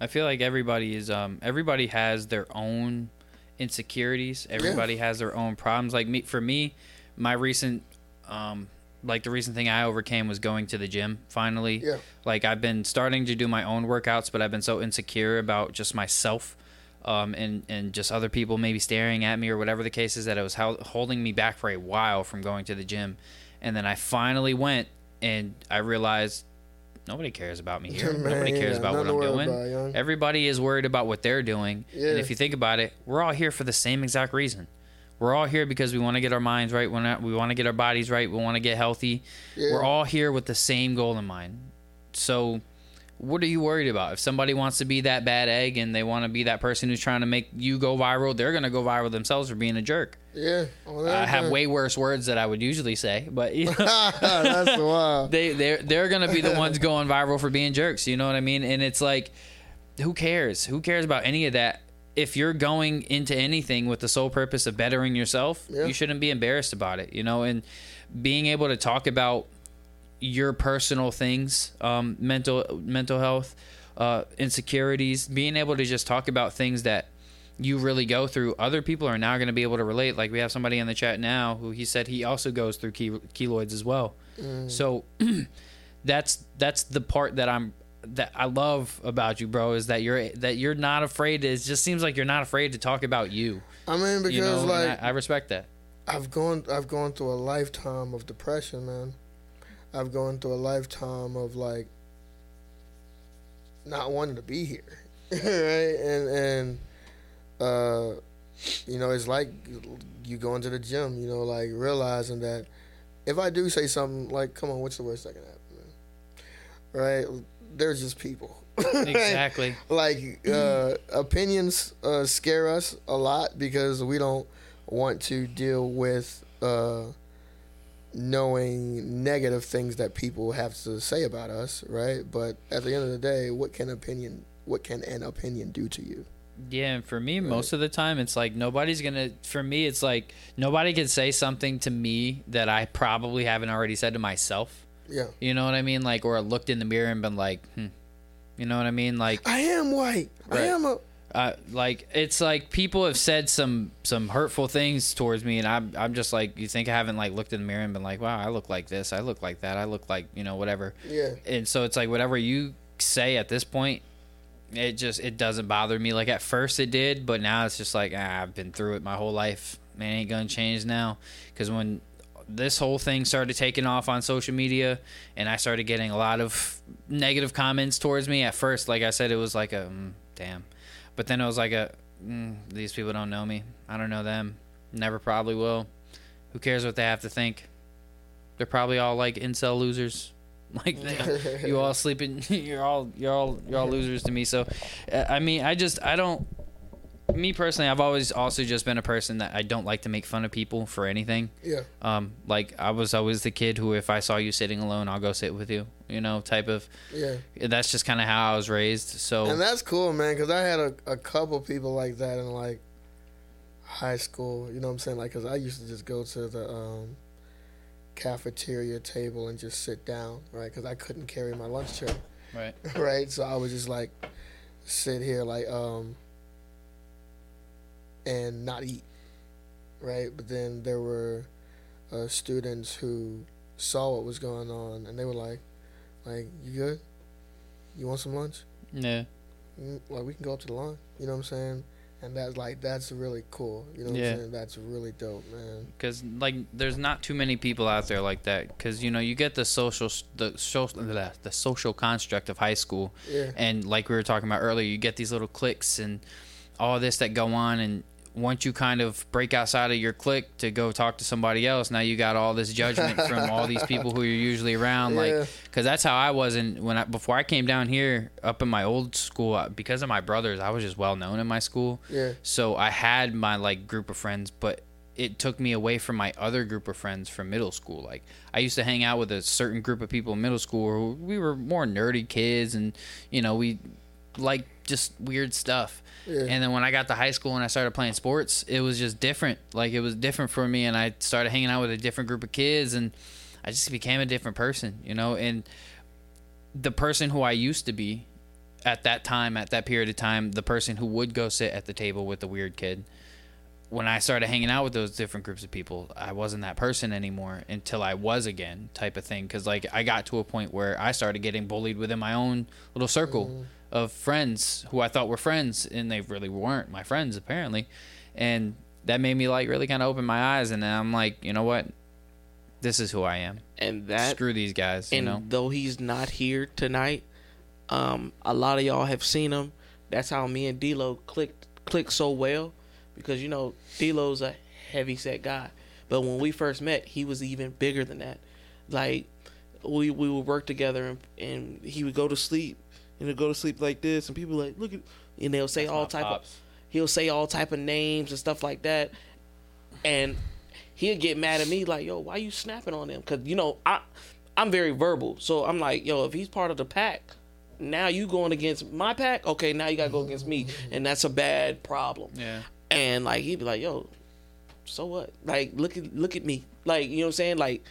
I feel like everybody is um everybody has their own insecurities. Everybody has their own problems. Like me for me, my recent um like the recent thing I overcame was going to the gym finally. Yeah. Like I've been starting to do my own workouts, but I've been so insecure about just myself um, and and just other people maybe staring at me or whatever the case is that it was holding me back for a while from going to the gym. And then I finally went and I realized nobody cares about me here. Man, nobody cares got about what I'm doing. about. Everybody is worried about what they're doing. Yeah. And if you think about it, we're all here for the same exact reason. We're all here because we want to get our minds right. We want to, we want to get our bodies right. We want to get healthy. Yeah. We're all here with the same goal in mind. So, what are you worried about? If somebody wants to be that bad egg and they want to be that person who's trying to make you go viral, they're going to go viral themselves for being a jerk. Yeah. Oh, well, I have way worse words that I would usually say, but you know, That's wild. they they're they're gonna be the ones going viral for being jerks. You know what I mean? And it's like, who cares? Who cares about any of that? If you're going into anything with the sole purpose of bettering yourself, Yeah. you shouldn't be embarrassed about it. You know, and being able to talk about your personal things, um, mental mental health, uh, insecurities, being able to just talk about things that you really go through. Other people are now going to be able to relate. Like we have somebody in the chat now who he said he also goes through ke- keloids as well. So that's that's the part that I'm that I love about you, bro, is that you're that you're not afraid. To, it just seems like you're not afraid to talk about you. I mean, because You know, like I, I respect that. I've gone I've gone through a lifetime of depression, man. I've gone through a lifetime of like not wanting to be here. right? And and uh you know, it's like you going to the gym, you know, like realizing that if I do say something like, come on, what's the worst that can happen? Man? Right? They're just people. Exactly. like uh, opinions uh, scare us a lot because we don't want to deal with uh, knowing negative things that people have to say about us, right? But at the end of the day, what can opinion what can an opinion do to you? Yeah, and for me, most of the time, it's like nobody's gonna. For me, it's like nobody can say something to me that I probably haven't already said to myself. Yeah. You know what I mean? Like, or looked in the mirror and been like, hmm. You know what I mean? Like, I am white. I am a uh, like it's like people have said some some hurtful things towards me, and I'm I'm just like, you think I haven't like looked in the mirror and been like, wow, I look like this, I look like that, I look like you know whatever. yeah. and so it's like whatever you say at this point it just it doesn't bother me like at first it did but now it's just like ah, i've been through it my whole life man ain't gonna change now because when this whole thing started taking off on social media and i started getting a lot of negative comments towards me at first like i said it was like a mm, damn but then it was like a mm, these people don't know me. I don't know them. Never probably will. Who cares what they have to think? They're probably all like incel losers. Like they, you all sleeping. You're all you're all you're all losers to me. So uh, i mean i just i don't me personally i've always also just been a person that i don't like to make fun of people for anything Yeah. um like i was always the kid who if i saw you sitting alone i'll go sit with you you know type of Yeah. that's just kind of how i was raised so And that's cool, man, because I had a, a couple people like that in like high school. You know what I'm saying? Like, because I used to just go to the um, cafeteria table and just sit down, right? Because I couldn't carry my lunch tray, right right? So I would just like sit here, like, um, and not eat, right? But then there were uh, students who saw what was going on, and they were like, like, you good? You want some lunch? yeah Mm, like we can go up to the line. You know what I'm saying? And that's like that's really cool. You know what Yeah. I'm saying? That's really dope, man. because like there's not too many people out there like that because you know you get the social the social the social construct of high school Yeah. and like we were talking about earlier you get these little cliques and all this that go on and once you kind of break outside of your clique to go talk to somebody else now you got all this judgment from all these people who you're usually around Yeah. like because that's how i was and when i before i came down here up in my old school uh, because of my brothers i was just well known in my school Yeah. so I had my like group of friends, but it took me away from my other group of friends from middle school. Like I used to hang out with a certain group of people in middle school who we were more nerdy kids and you know, we like just weird stuff. Yeah. And then when I got to high school and I started playing sports, it was just different. Like it was different for me and I started hanging out with a different group of kids and I just became a different person, you know, and the person who I used to be at that time, at that period of time, the person who would go sit at the table with the weird kid. When I started hanging out with those different groups of people, I wasn't that person anymore until I was again, type of thing. Because like I got to a point where I started getting bullied within my own little circle of friends who I thought were friends, and they really weren't my friends apparently, and that made me like really kind of open my eyes, and then I'm like, you know what, this is who I am. And that Screw these guys, you and know. though he's not here tonight, um, a lot of y'all have seen him. That's how me and D'Lo clicked clicked so well, because you know D'Lo's a heavy set guy, but when we first met, he was even bigger than that. Like we we would work together, and, and he would go to sleep, and he'd go to sleep like this, and people like look at, and they'll say all type of he'll say all type of names and stuff like that. And he'll get mad at me like yo why you snapping on him? Because you know i i'm very verbal. So i'm like yo if he's part of the pack now you going against my pack? Okay now you gotta go against me. And that's a bad problem. Yeah. And like he'd be like yo so what? Like look at look at me. Like you know what i'm saying? Like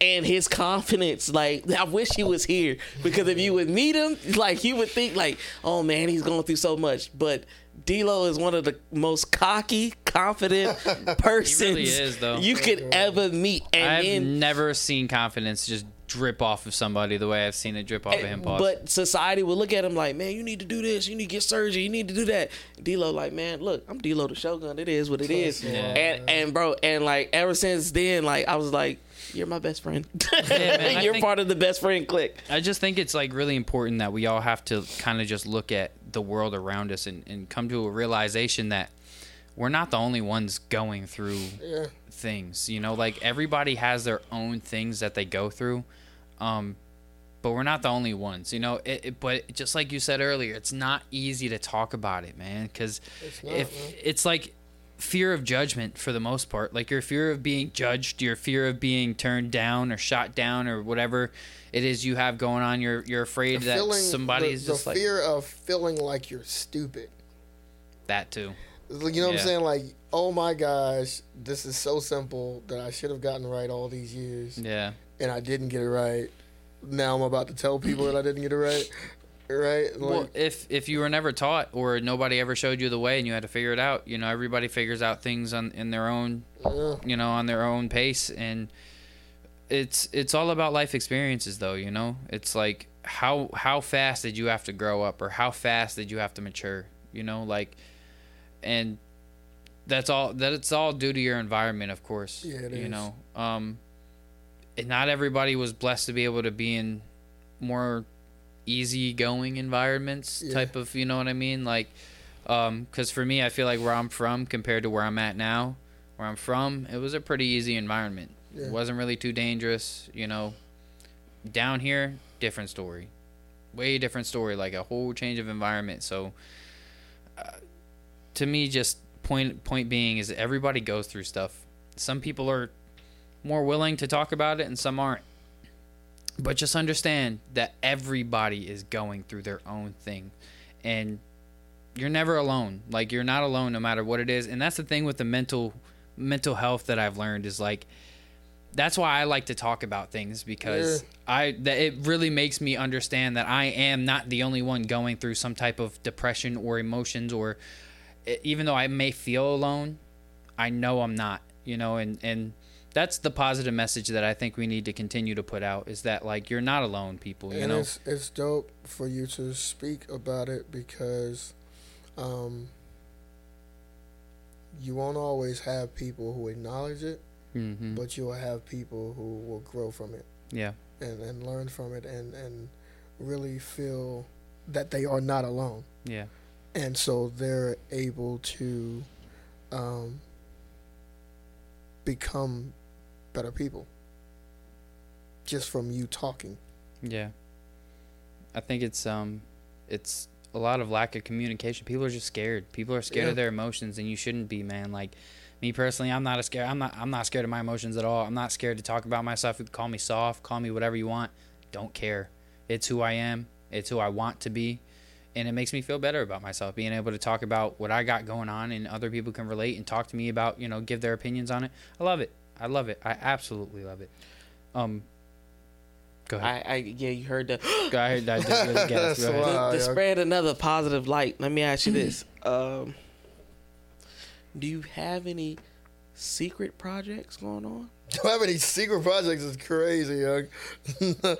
and his confidence like i wish he was here. Because if you would meet him like you would think like oh man he's going through so much. But D'Lo is one of the most cocky, confident persons is, you could ever meet. And I've then, never seen confidence just drip off of somebody the way I've seen it drip off of him. Pause. but society will look at him like, man, you need to do this, you need to get surgery, you need to do that. D'Lo like, man, look, I'm D'Lo the Shogun. It is what it is. Yeah. And and bro, and like ever since then, like I was like, you're my best friend. man, you're think- part of the best friend clique. I just think it's like really important that we all have to kind of just look at the world around us and, and come to a realization that we're not the only ones going through Yeah. Things. You know, like everybody has their own things that they go through. Um, but we're not the only ones, you know. It, it, but just like you said earlier, it's not easy to talk about it, man. Because It's if man. it's like fear of judgment for the most part. Like your fear of being judged, your fear of being turned down or shot down or whatever it is you have going on. You're you're afraid The that feeling- somebody the, is just the like fear of feeling like you're stupid. that too. You know what I'm saying? Like, oh my gosh, this is so simple that I should have gotten right all these years, Yeah. and I didn't get it right. Now I'm about to tell people that I didn't get it right. Right? Like, Well, if if you were never taught or nobody ever showed you the way and you had to figure it out, you know, everybody figures out things on in their own, yeah. you know, on their own pace and it's it's all about life experiences though, you know? It's like how how fast did you have to grow up or how fast did you have to mature, you know, like and that's all that it's all due to your environment, of course. Yeah, it you is. know. Um and not everybody was blessed to be able to be in more easygoing environments Yeah. type of you know what i mean like um because for me i feel like where i'm from compared to where i'm at now where i'm from it was a pretty easy environment Yeah. it wasn't really too dangerous you know down here different story way different story like a whole change of environment so uh, to me just point point being is everybody goes through stuff. Some people are more willing to talk about it and some aren't. But just understand that everybody is going through their own thing. And you're never alone. Like you're not alone no matter what it is. And that's the thing with the mental mental health that i've learned is like that's why i like to talk about things because i that it really makes me understand that i am not the only one going through some type of depression or emotions or even though i may feel alone i know i'm not you know and and that's the positive message that I think we need to continue to put out is that like you're not alone, people. You and know, it's it's dope for you to speak about it because um, you won't always have people who acknowledge it, hmm but you will have people who will grow from it yeah, and, and learn from it and, and really feel that they are not alone. yeah, And so they're able to um, become better people just from you talking. yeah. I think it's um, it's a lot of lack of communication. People are just scared. People are scared Yeah. of their emotions, and you shouldn't be, man. Like me personally, I'm not a scared. I'm not. I'm not scared of my emotions at all. I'm not scared to talk about myself. You can call me soft, call me whatever you want. Don't care. It's who I am. It's who I want to be. And it makes me feel better about myself being able to talk about what I got going on and other people can relate and talk to me about, you know, give their opinions on it. I love it. I love it. I absolutely love it. Um Go ahead. I, I yeah, you heard that. Go ahead. I did really gas. That's Go ahead. why- to, to spread another positive light, let me ask you this: um, Do you have any secret projects going on? Do I have any secret projects? Is crazy, young.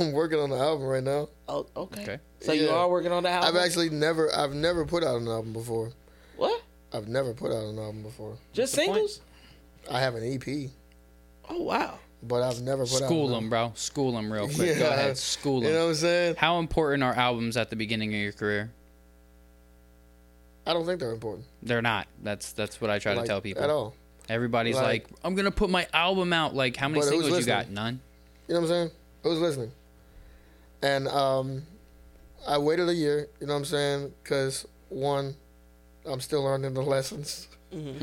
I'm working on the album right now. Oh, okay. Okay. So you are working on the album. I've actually never, I've never put out an album before. what? I've never put out an album before. Just the singles? I have an EP, Oh wow. but I've never put out. School them, bro. School them real quick. Yeah. Go ahead. School them. You know what I'm saying? How important are albums at the beginning of your career? I don't think they're important. They're not. That's that's what I try like, to tell people. at all. Everybody's Like- like, I'm gonna put my album out. Like, how many singles you got? None. You know what I'm saying? Who's listening? And um, I waited a year. You know what I'm saying? Because one, I'm still learning the lessons, and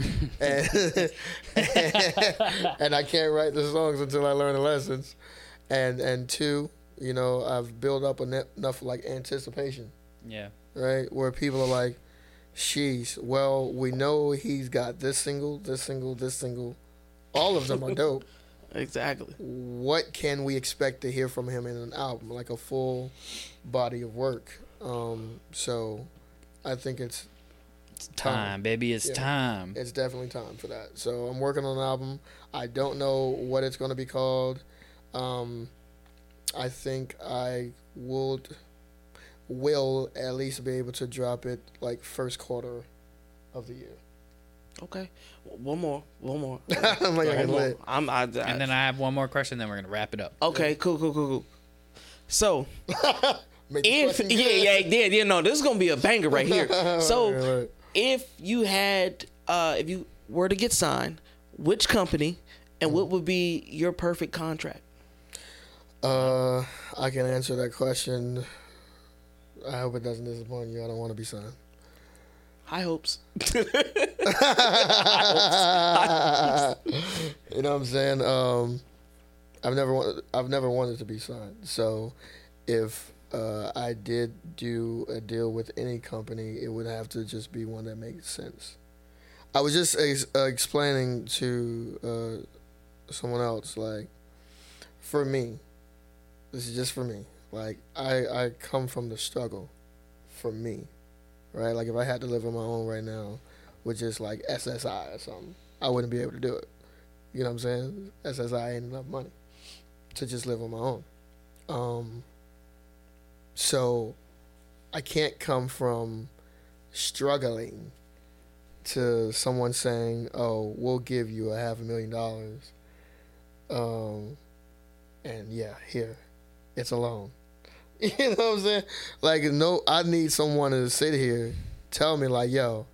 and I can't write the songs until I learn the lessons, and and two, you know, I've built up enough like anticipation, Yeah. right? Where people are like, "Sheesh, well, we know he's got this single, this single, this single, all of them are dope." Exactly. what can we expect to hear from him in an album, like a full body of work? Um, so I think it's It's time, baby. It's Yeah. time. it's definitely time for that. So I'm working on an album. I don't know what it's going to be called. Um, I think I would will at least be able to drop it like first quarter of the year. Okay. One more. One more. I'm like, Go I ahead. can One more. I'm. I, I, And then I have one more question. Then we're gonna wrap it up. okay. Cool. Cool. Cool. Cool. So if yeah yeah yeah yeah no this is gonna be a banger right here. So Right, right. if you had uh if you were to get signed, which company and what would be your perfect contract? Uh, I can answer that question. I hope it doesn't disappoint you. I don't want to be signed. High hopes. you know what I'm saying? Um, I've never wanted. I've never wanted to be signed. So, if uh, I did do a deal with any company, it would have to just be one that makes sense. I was just ex- uh, explaining to uh, someone else, like, for me, this is just for me. Like, I I come from the struggle, for me, right? Like, if I had to live on my own right now, with just like SSI or something, I wouldn't be able to do it. You know what I'm saying? SSI ain't enough money to just live on my own. Um, so I can't come from struggling to someone saying, "Oh, we'll give you a half a million dollars," um, and yeah, here, it's a loan. You know what I'm saying? Like, no, I need someone to sit here, tell me like, "Yo,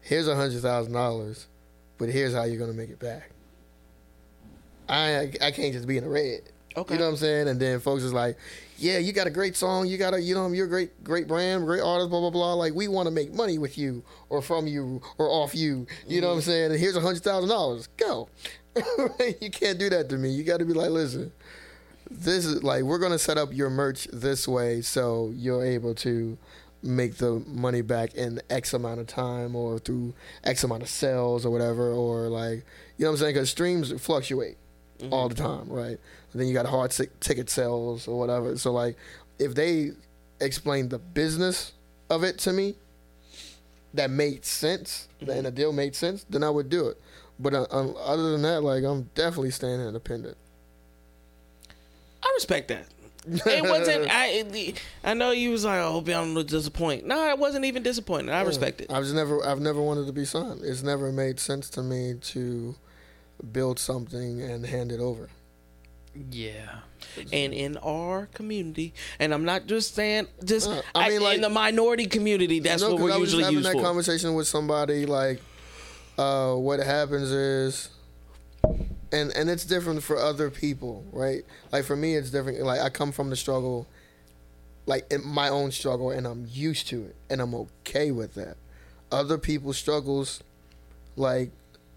here's a hundred thousand dollars, but here's how you're gonna make it back." I I can't just be in the red. Okay. You know what I'm saying? And then folks is like, yeah, you got a great song. You got a, you know, you're a great, great brand, great artist, blah, blah, blah. Like, we want to make money with you or from you or off you. You know what I'm mm-hmm. saying? And here's a $100,000. Go. you can't do that to me. You got to be like, listen, this is like, we're going to set up your merch this way so you're able to make the money back in X amount of time or through X amount of sales or whatever. Or like, you know what I'm saying? Because streams fluctuate all the time, right? And then you got hard t- ticket sales or whatever. So like, if they explained the business of it to me, that made sense, and the deal made sense, then I would do it. But uh, other than that, like, I'm definitely staying independent. I respect that. It wasn't. I. I know you was like, "Oh, hope y'all don't disappoint." No, I wasn't even disappointed. I respect it. I was never, I've never wanted to be signed. It's never made sense to me to build something and hand it over. Yeah. And in our community, and I'm not just saying, just Uh, I I mean, like- in the minority community, that's No, what 'cause we're I was usually just having used that for. conversation with somebody like uh, what happens is and and it's different for other people right? Like for me it's different. Like i come from the struggle like in my own struggle and i'm used to it and i'm okay with that. Other people's struggles like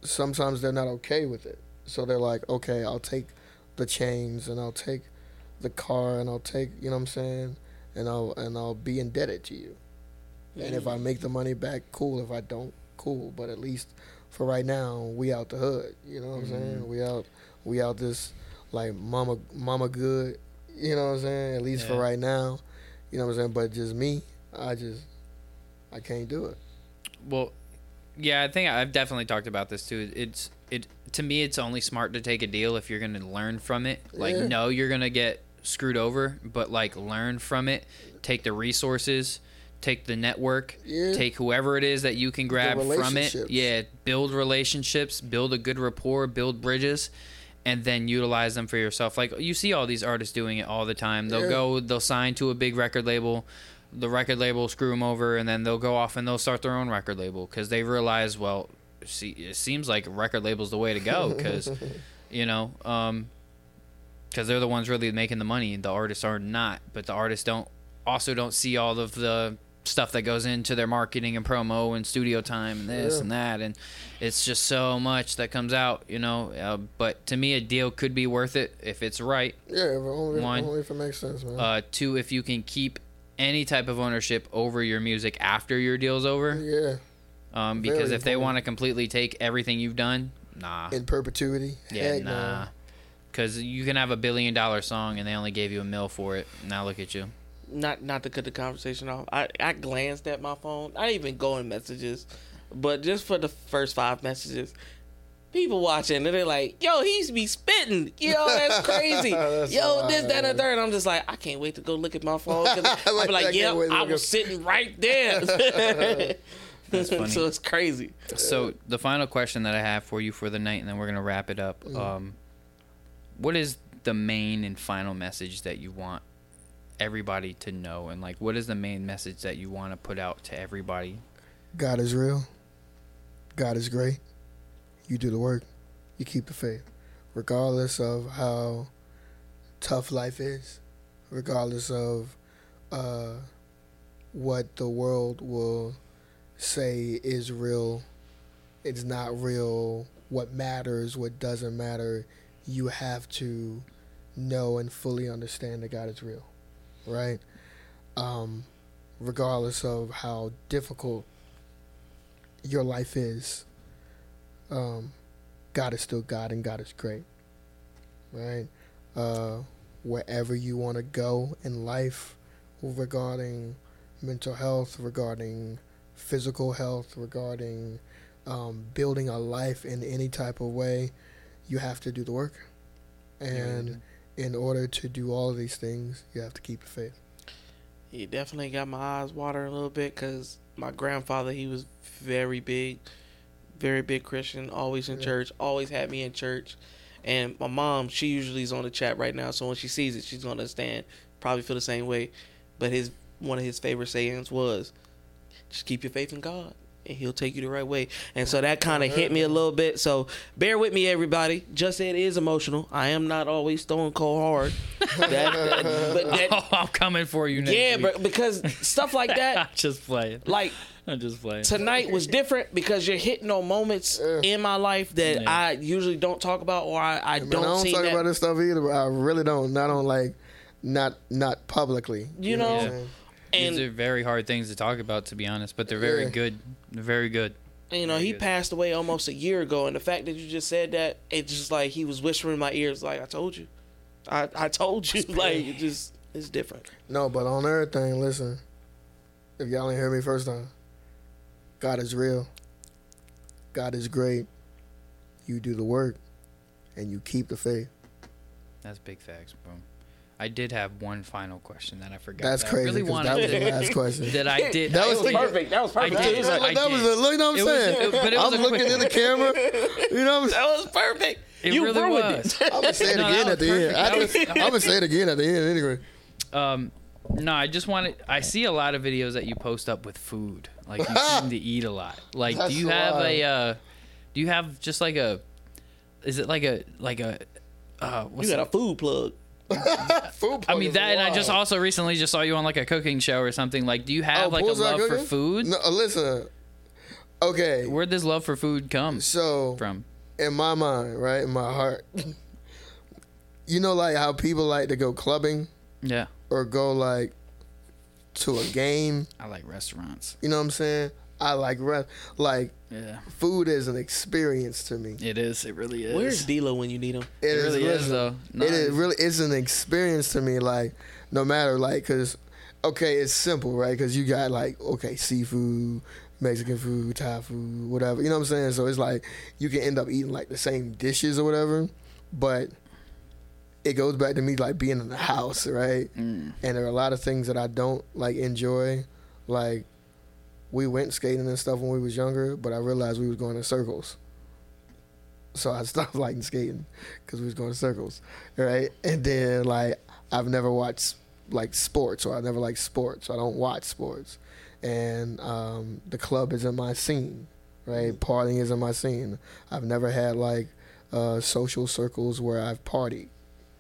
sometimes they're not okay with it. So they're like okay i'll take the chains and i'll take the car and i'll take you know what i'm saying? And i'll and i'll be indebted to you. And if I make the money back, cool. If I don't, cool. But at least for right now, we out the hood. You know what I'm mm-hmm. saying? We out, we out this like mama, mama good. You know what I'm saying? At least for right now. You know what I'm saying? But just me, I just, I can't do it. Well, yeah, I think I've definitely talked about this too. It's it to me, it's only smart to take a deal if you're going to learn from it. Like, Yeah. no, you're going to get screwed over, but like learn from it. Take the resources, take the network, Yeah. take whoever it is that you can grab from it. Yeah, build relationships, build a good rapport, build bridges. And then utilize them for yourself. Like you see all these artists doing it all the time. They'll Yeah. go, they'll sign to a big record label, the record label screw them over and then they'll go off and they'll start their own record label because they realize well see it seems like record label's the way to go because you know um because they're the ones really making the money the artists are not but the artists don't also don't see all of the stuff that goes into their marketing and promo and studio time and this Yeah. and that and it's just so much that comes out you know uh, but to me a deal could be worth it if it's right Yeah, if only, One. only if it makes sense, man. uh, two, if you can keep any type of ownership over your music after your deal's over, yeah, um, because Very if they want to completely take everything you've done, nah, in perpetuity. yeah, Heck nah, because you can have a billion dollar song and they only gave you a mill for it. Now look at you. Not not to cut the conversation off. I I glanced at my phone. I didn't even go in messages, but just for the first five messages, people watching and they're like, "Yo, he's be spitting. Yo, that's crazy. That's Yo, this, that, and the wild. third." I'm just like, I can't wait to go look at my phone. 'cause I'll be Like, I like, can't "Yeah, I was sitting right there." That's funny. so it's crazy. So the final question that I have for you for the night, and then we're gonna wrap it up. Um, what is the main and final message that you want everybody to know, and like, what is the main message that you want to put out to everybody? God is real. God is great. You do the work. You keep the faith. Regardless of how tough life is, regardless of uh, what the world will say is real it's not real. What matters, what doesn't matter, you have to know and fully understand that God is real, right? Um, regardless of how difficult your life is, um, God is still God and God is great, right? Uh, wherever you want to go in life regarding mental health, regarding physical health, regarding um, building a life in any type of way, you have to do the work. And in order to do all of these things, you have to keep the faith. He definitely got my eyes watering a little bit because my grandfather, he was very big, very big Christian, always in Yeah. church, always had me in church. And my mom, she usually is on the chat right now, so when she sees it, she's gonna understand. Probably feel the same way. But his one of his favorite sayings was, "Just keep your faith in God, and He'll take you the right way." And so that kind of hit me a little bit. So bear with me, everybody. Just it is emotional. I am not always stone cold hard. That- that- but that, Oh, I'm coming for you next yeah, week. but because stuff like I'm that, just playing. like I'm just playing. tonight was different because you're hitting on moments Yeah. in my life that Yeah. I usually don't talk about or I, I Man, don't, I don't talk that. about this stuff either. But I really don't. Not on like, not not publicly. You what I'm know, saying? These are very hard things to talk about, to be honest, but they're very Yeah. good. They're very good. you know he good. passed away almost a year ago, and the fact that you just said that, it's just like he was whispering in my ears, like I told you, I I told you, like it just it's different. No, but on everything, listen. If y'all ain't hear me first time, God is real. God is great. You do the work, and you keep the faith. That's big facts, bro. I did have one final question that I forgot. That's that I crazy. wanted that was the last question. that I did. That I was did- perfect. That was I did. It was I that was did. a, look, you know what I'm was- saying? it- but it was I'm a- looking in the camera. You know what I'm saying? that was perfect. It you really ruined was. it. I'm gonna say it No, again at the end. perfect. I That was- am gonna say it again at the end anyway. Um, no, I just wanted. I see a lot of videos that you post up with food. Like you seem to eat a lot. Like, That's do you have wild. a? Uh, do you have just like a? Is it like a like a? Uh, what's You got a food plug. Food I mean that, and I just also recently just saw you on like a cooking show or something. Like, do you have Oh, like a bullseye love for cooking? food? No, uh, listen. Okay, Where'd this love for food come so from? in my mind, right, in my heart, you know, like how people like to go clubbing Yeah, or go like to a game. I like restaurants. You know what I'm saying? I like rest. Like Yeah, food is an experience to me. it is. It really is. Where's D'Lo when you need him? It, It is really is though. No, it is it's- really it's an experience to me. Like no matter like because okay, it's simple, right? Because you got like okay, seafood, Mexican food, Thai food, whatever. You know what I'm saying? So it's like you can end up eating like the same dishes or whatever, but it goes back to me like being in the house, right? Mm. And there are a lot of things that I don't like enjoy, like. We went skating and stuff when we was younger, but I realized we was going in circles. So I stopped liking skating because we was going in circles, right? And then like I've never watched like sports, or I never liked sports. So I don't watch sports, and um, the club isn't my scene, right? Partying isn't my scene. I've never had like uh, social circles where I've partied.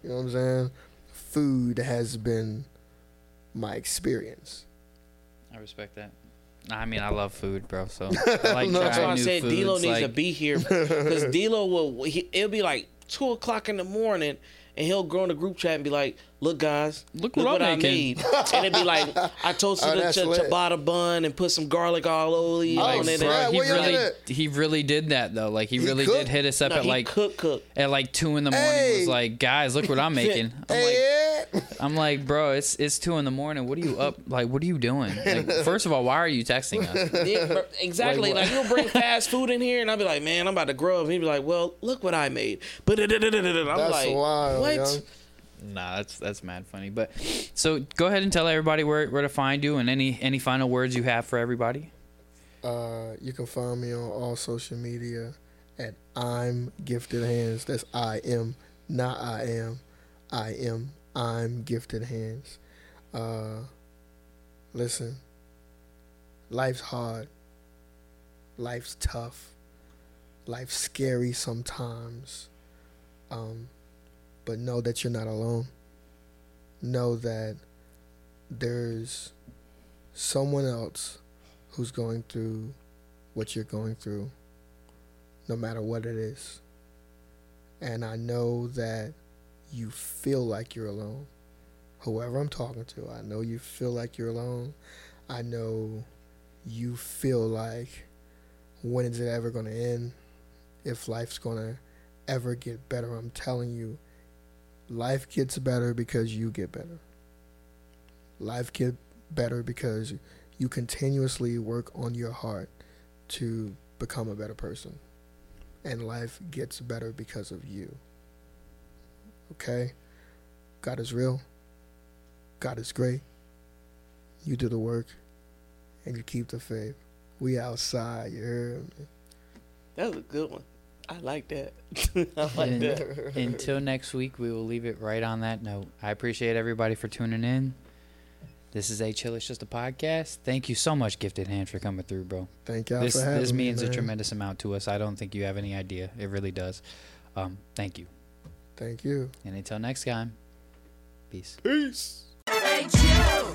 You know what I'm saying? Food has been my experience. I respect that. I mean, I love food, bro. So I like No, That's why I trying new said D'Lo foods, needs to be here because D'Lo will. He, it'll be like two o'clock in the morning, and he'll go in the group chat and be like, "Look, guys, Look look what what, I'm I making." made," and it'd be like, "I toasted Oh, a that's ch- ciabatta bun and put some garlic all over it Oh, on it." snap. and- Yeah, he y'all really, he really did that though. Like he, He really cooked? did hit us up No, at like cook cook. at like two in the morning. Hey. Was like, guys, look what I'm making. I'm like, Hey, yeah. I'm like, bro, it's it's two in the morning. What are you up? Like, what are you doing? Like, first of all, why are you texting us? Yeah, bro, exactly. Like Like, you'll bring fast food in here, and I'll be like, "Man, I'm about to grow up." And he'd be like, "Well, look what I made." But I'm That's like, wild, "What?" Nah, that's that's mad funny. But so go ahead and tell everybody where where to find you and any any final words you have for everybody. Uh, you can find me on all social media at I'm Gifted Hands. That's I am, not I am. I am. I'm Gifted Hands. Uh, listen, life's hard. Life's tough. Life's scary sometimes. Um, but know that you're not alone. Know that there's someone else who's going through what you're going through. no matter what it is. And I know that you feel like you're alone. Whoever I'm talking to, I know you feel like you're alone. I know you feel like when is it ever going to end? If life's going to ever get better, I'm telling you, life gets better because you get better. Life get better because you continuously work on your heart to become a better person. And life gets better because of you. Okay? God is real. God is great. You do the work and you keep the faith. We outside, you heard me? That was a good one. I like that. I like And- that. Until next week, we will leave it right on that note. I appreciate everybody for tuning in. This is a chill. It's just a podcast. Thank you so much, Gifted Hand, for coming through, bro. Thank y'all This for this me, means a tremendous amount to us. I don't think you have any idea. It really does. Um, thank you. Thank you. And until next time, peace. Peace. Hey, Joe.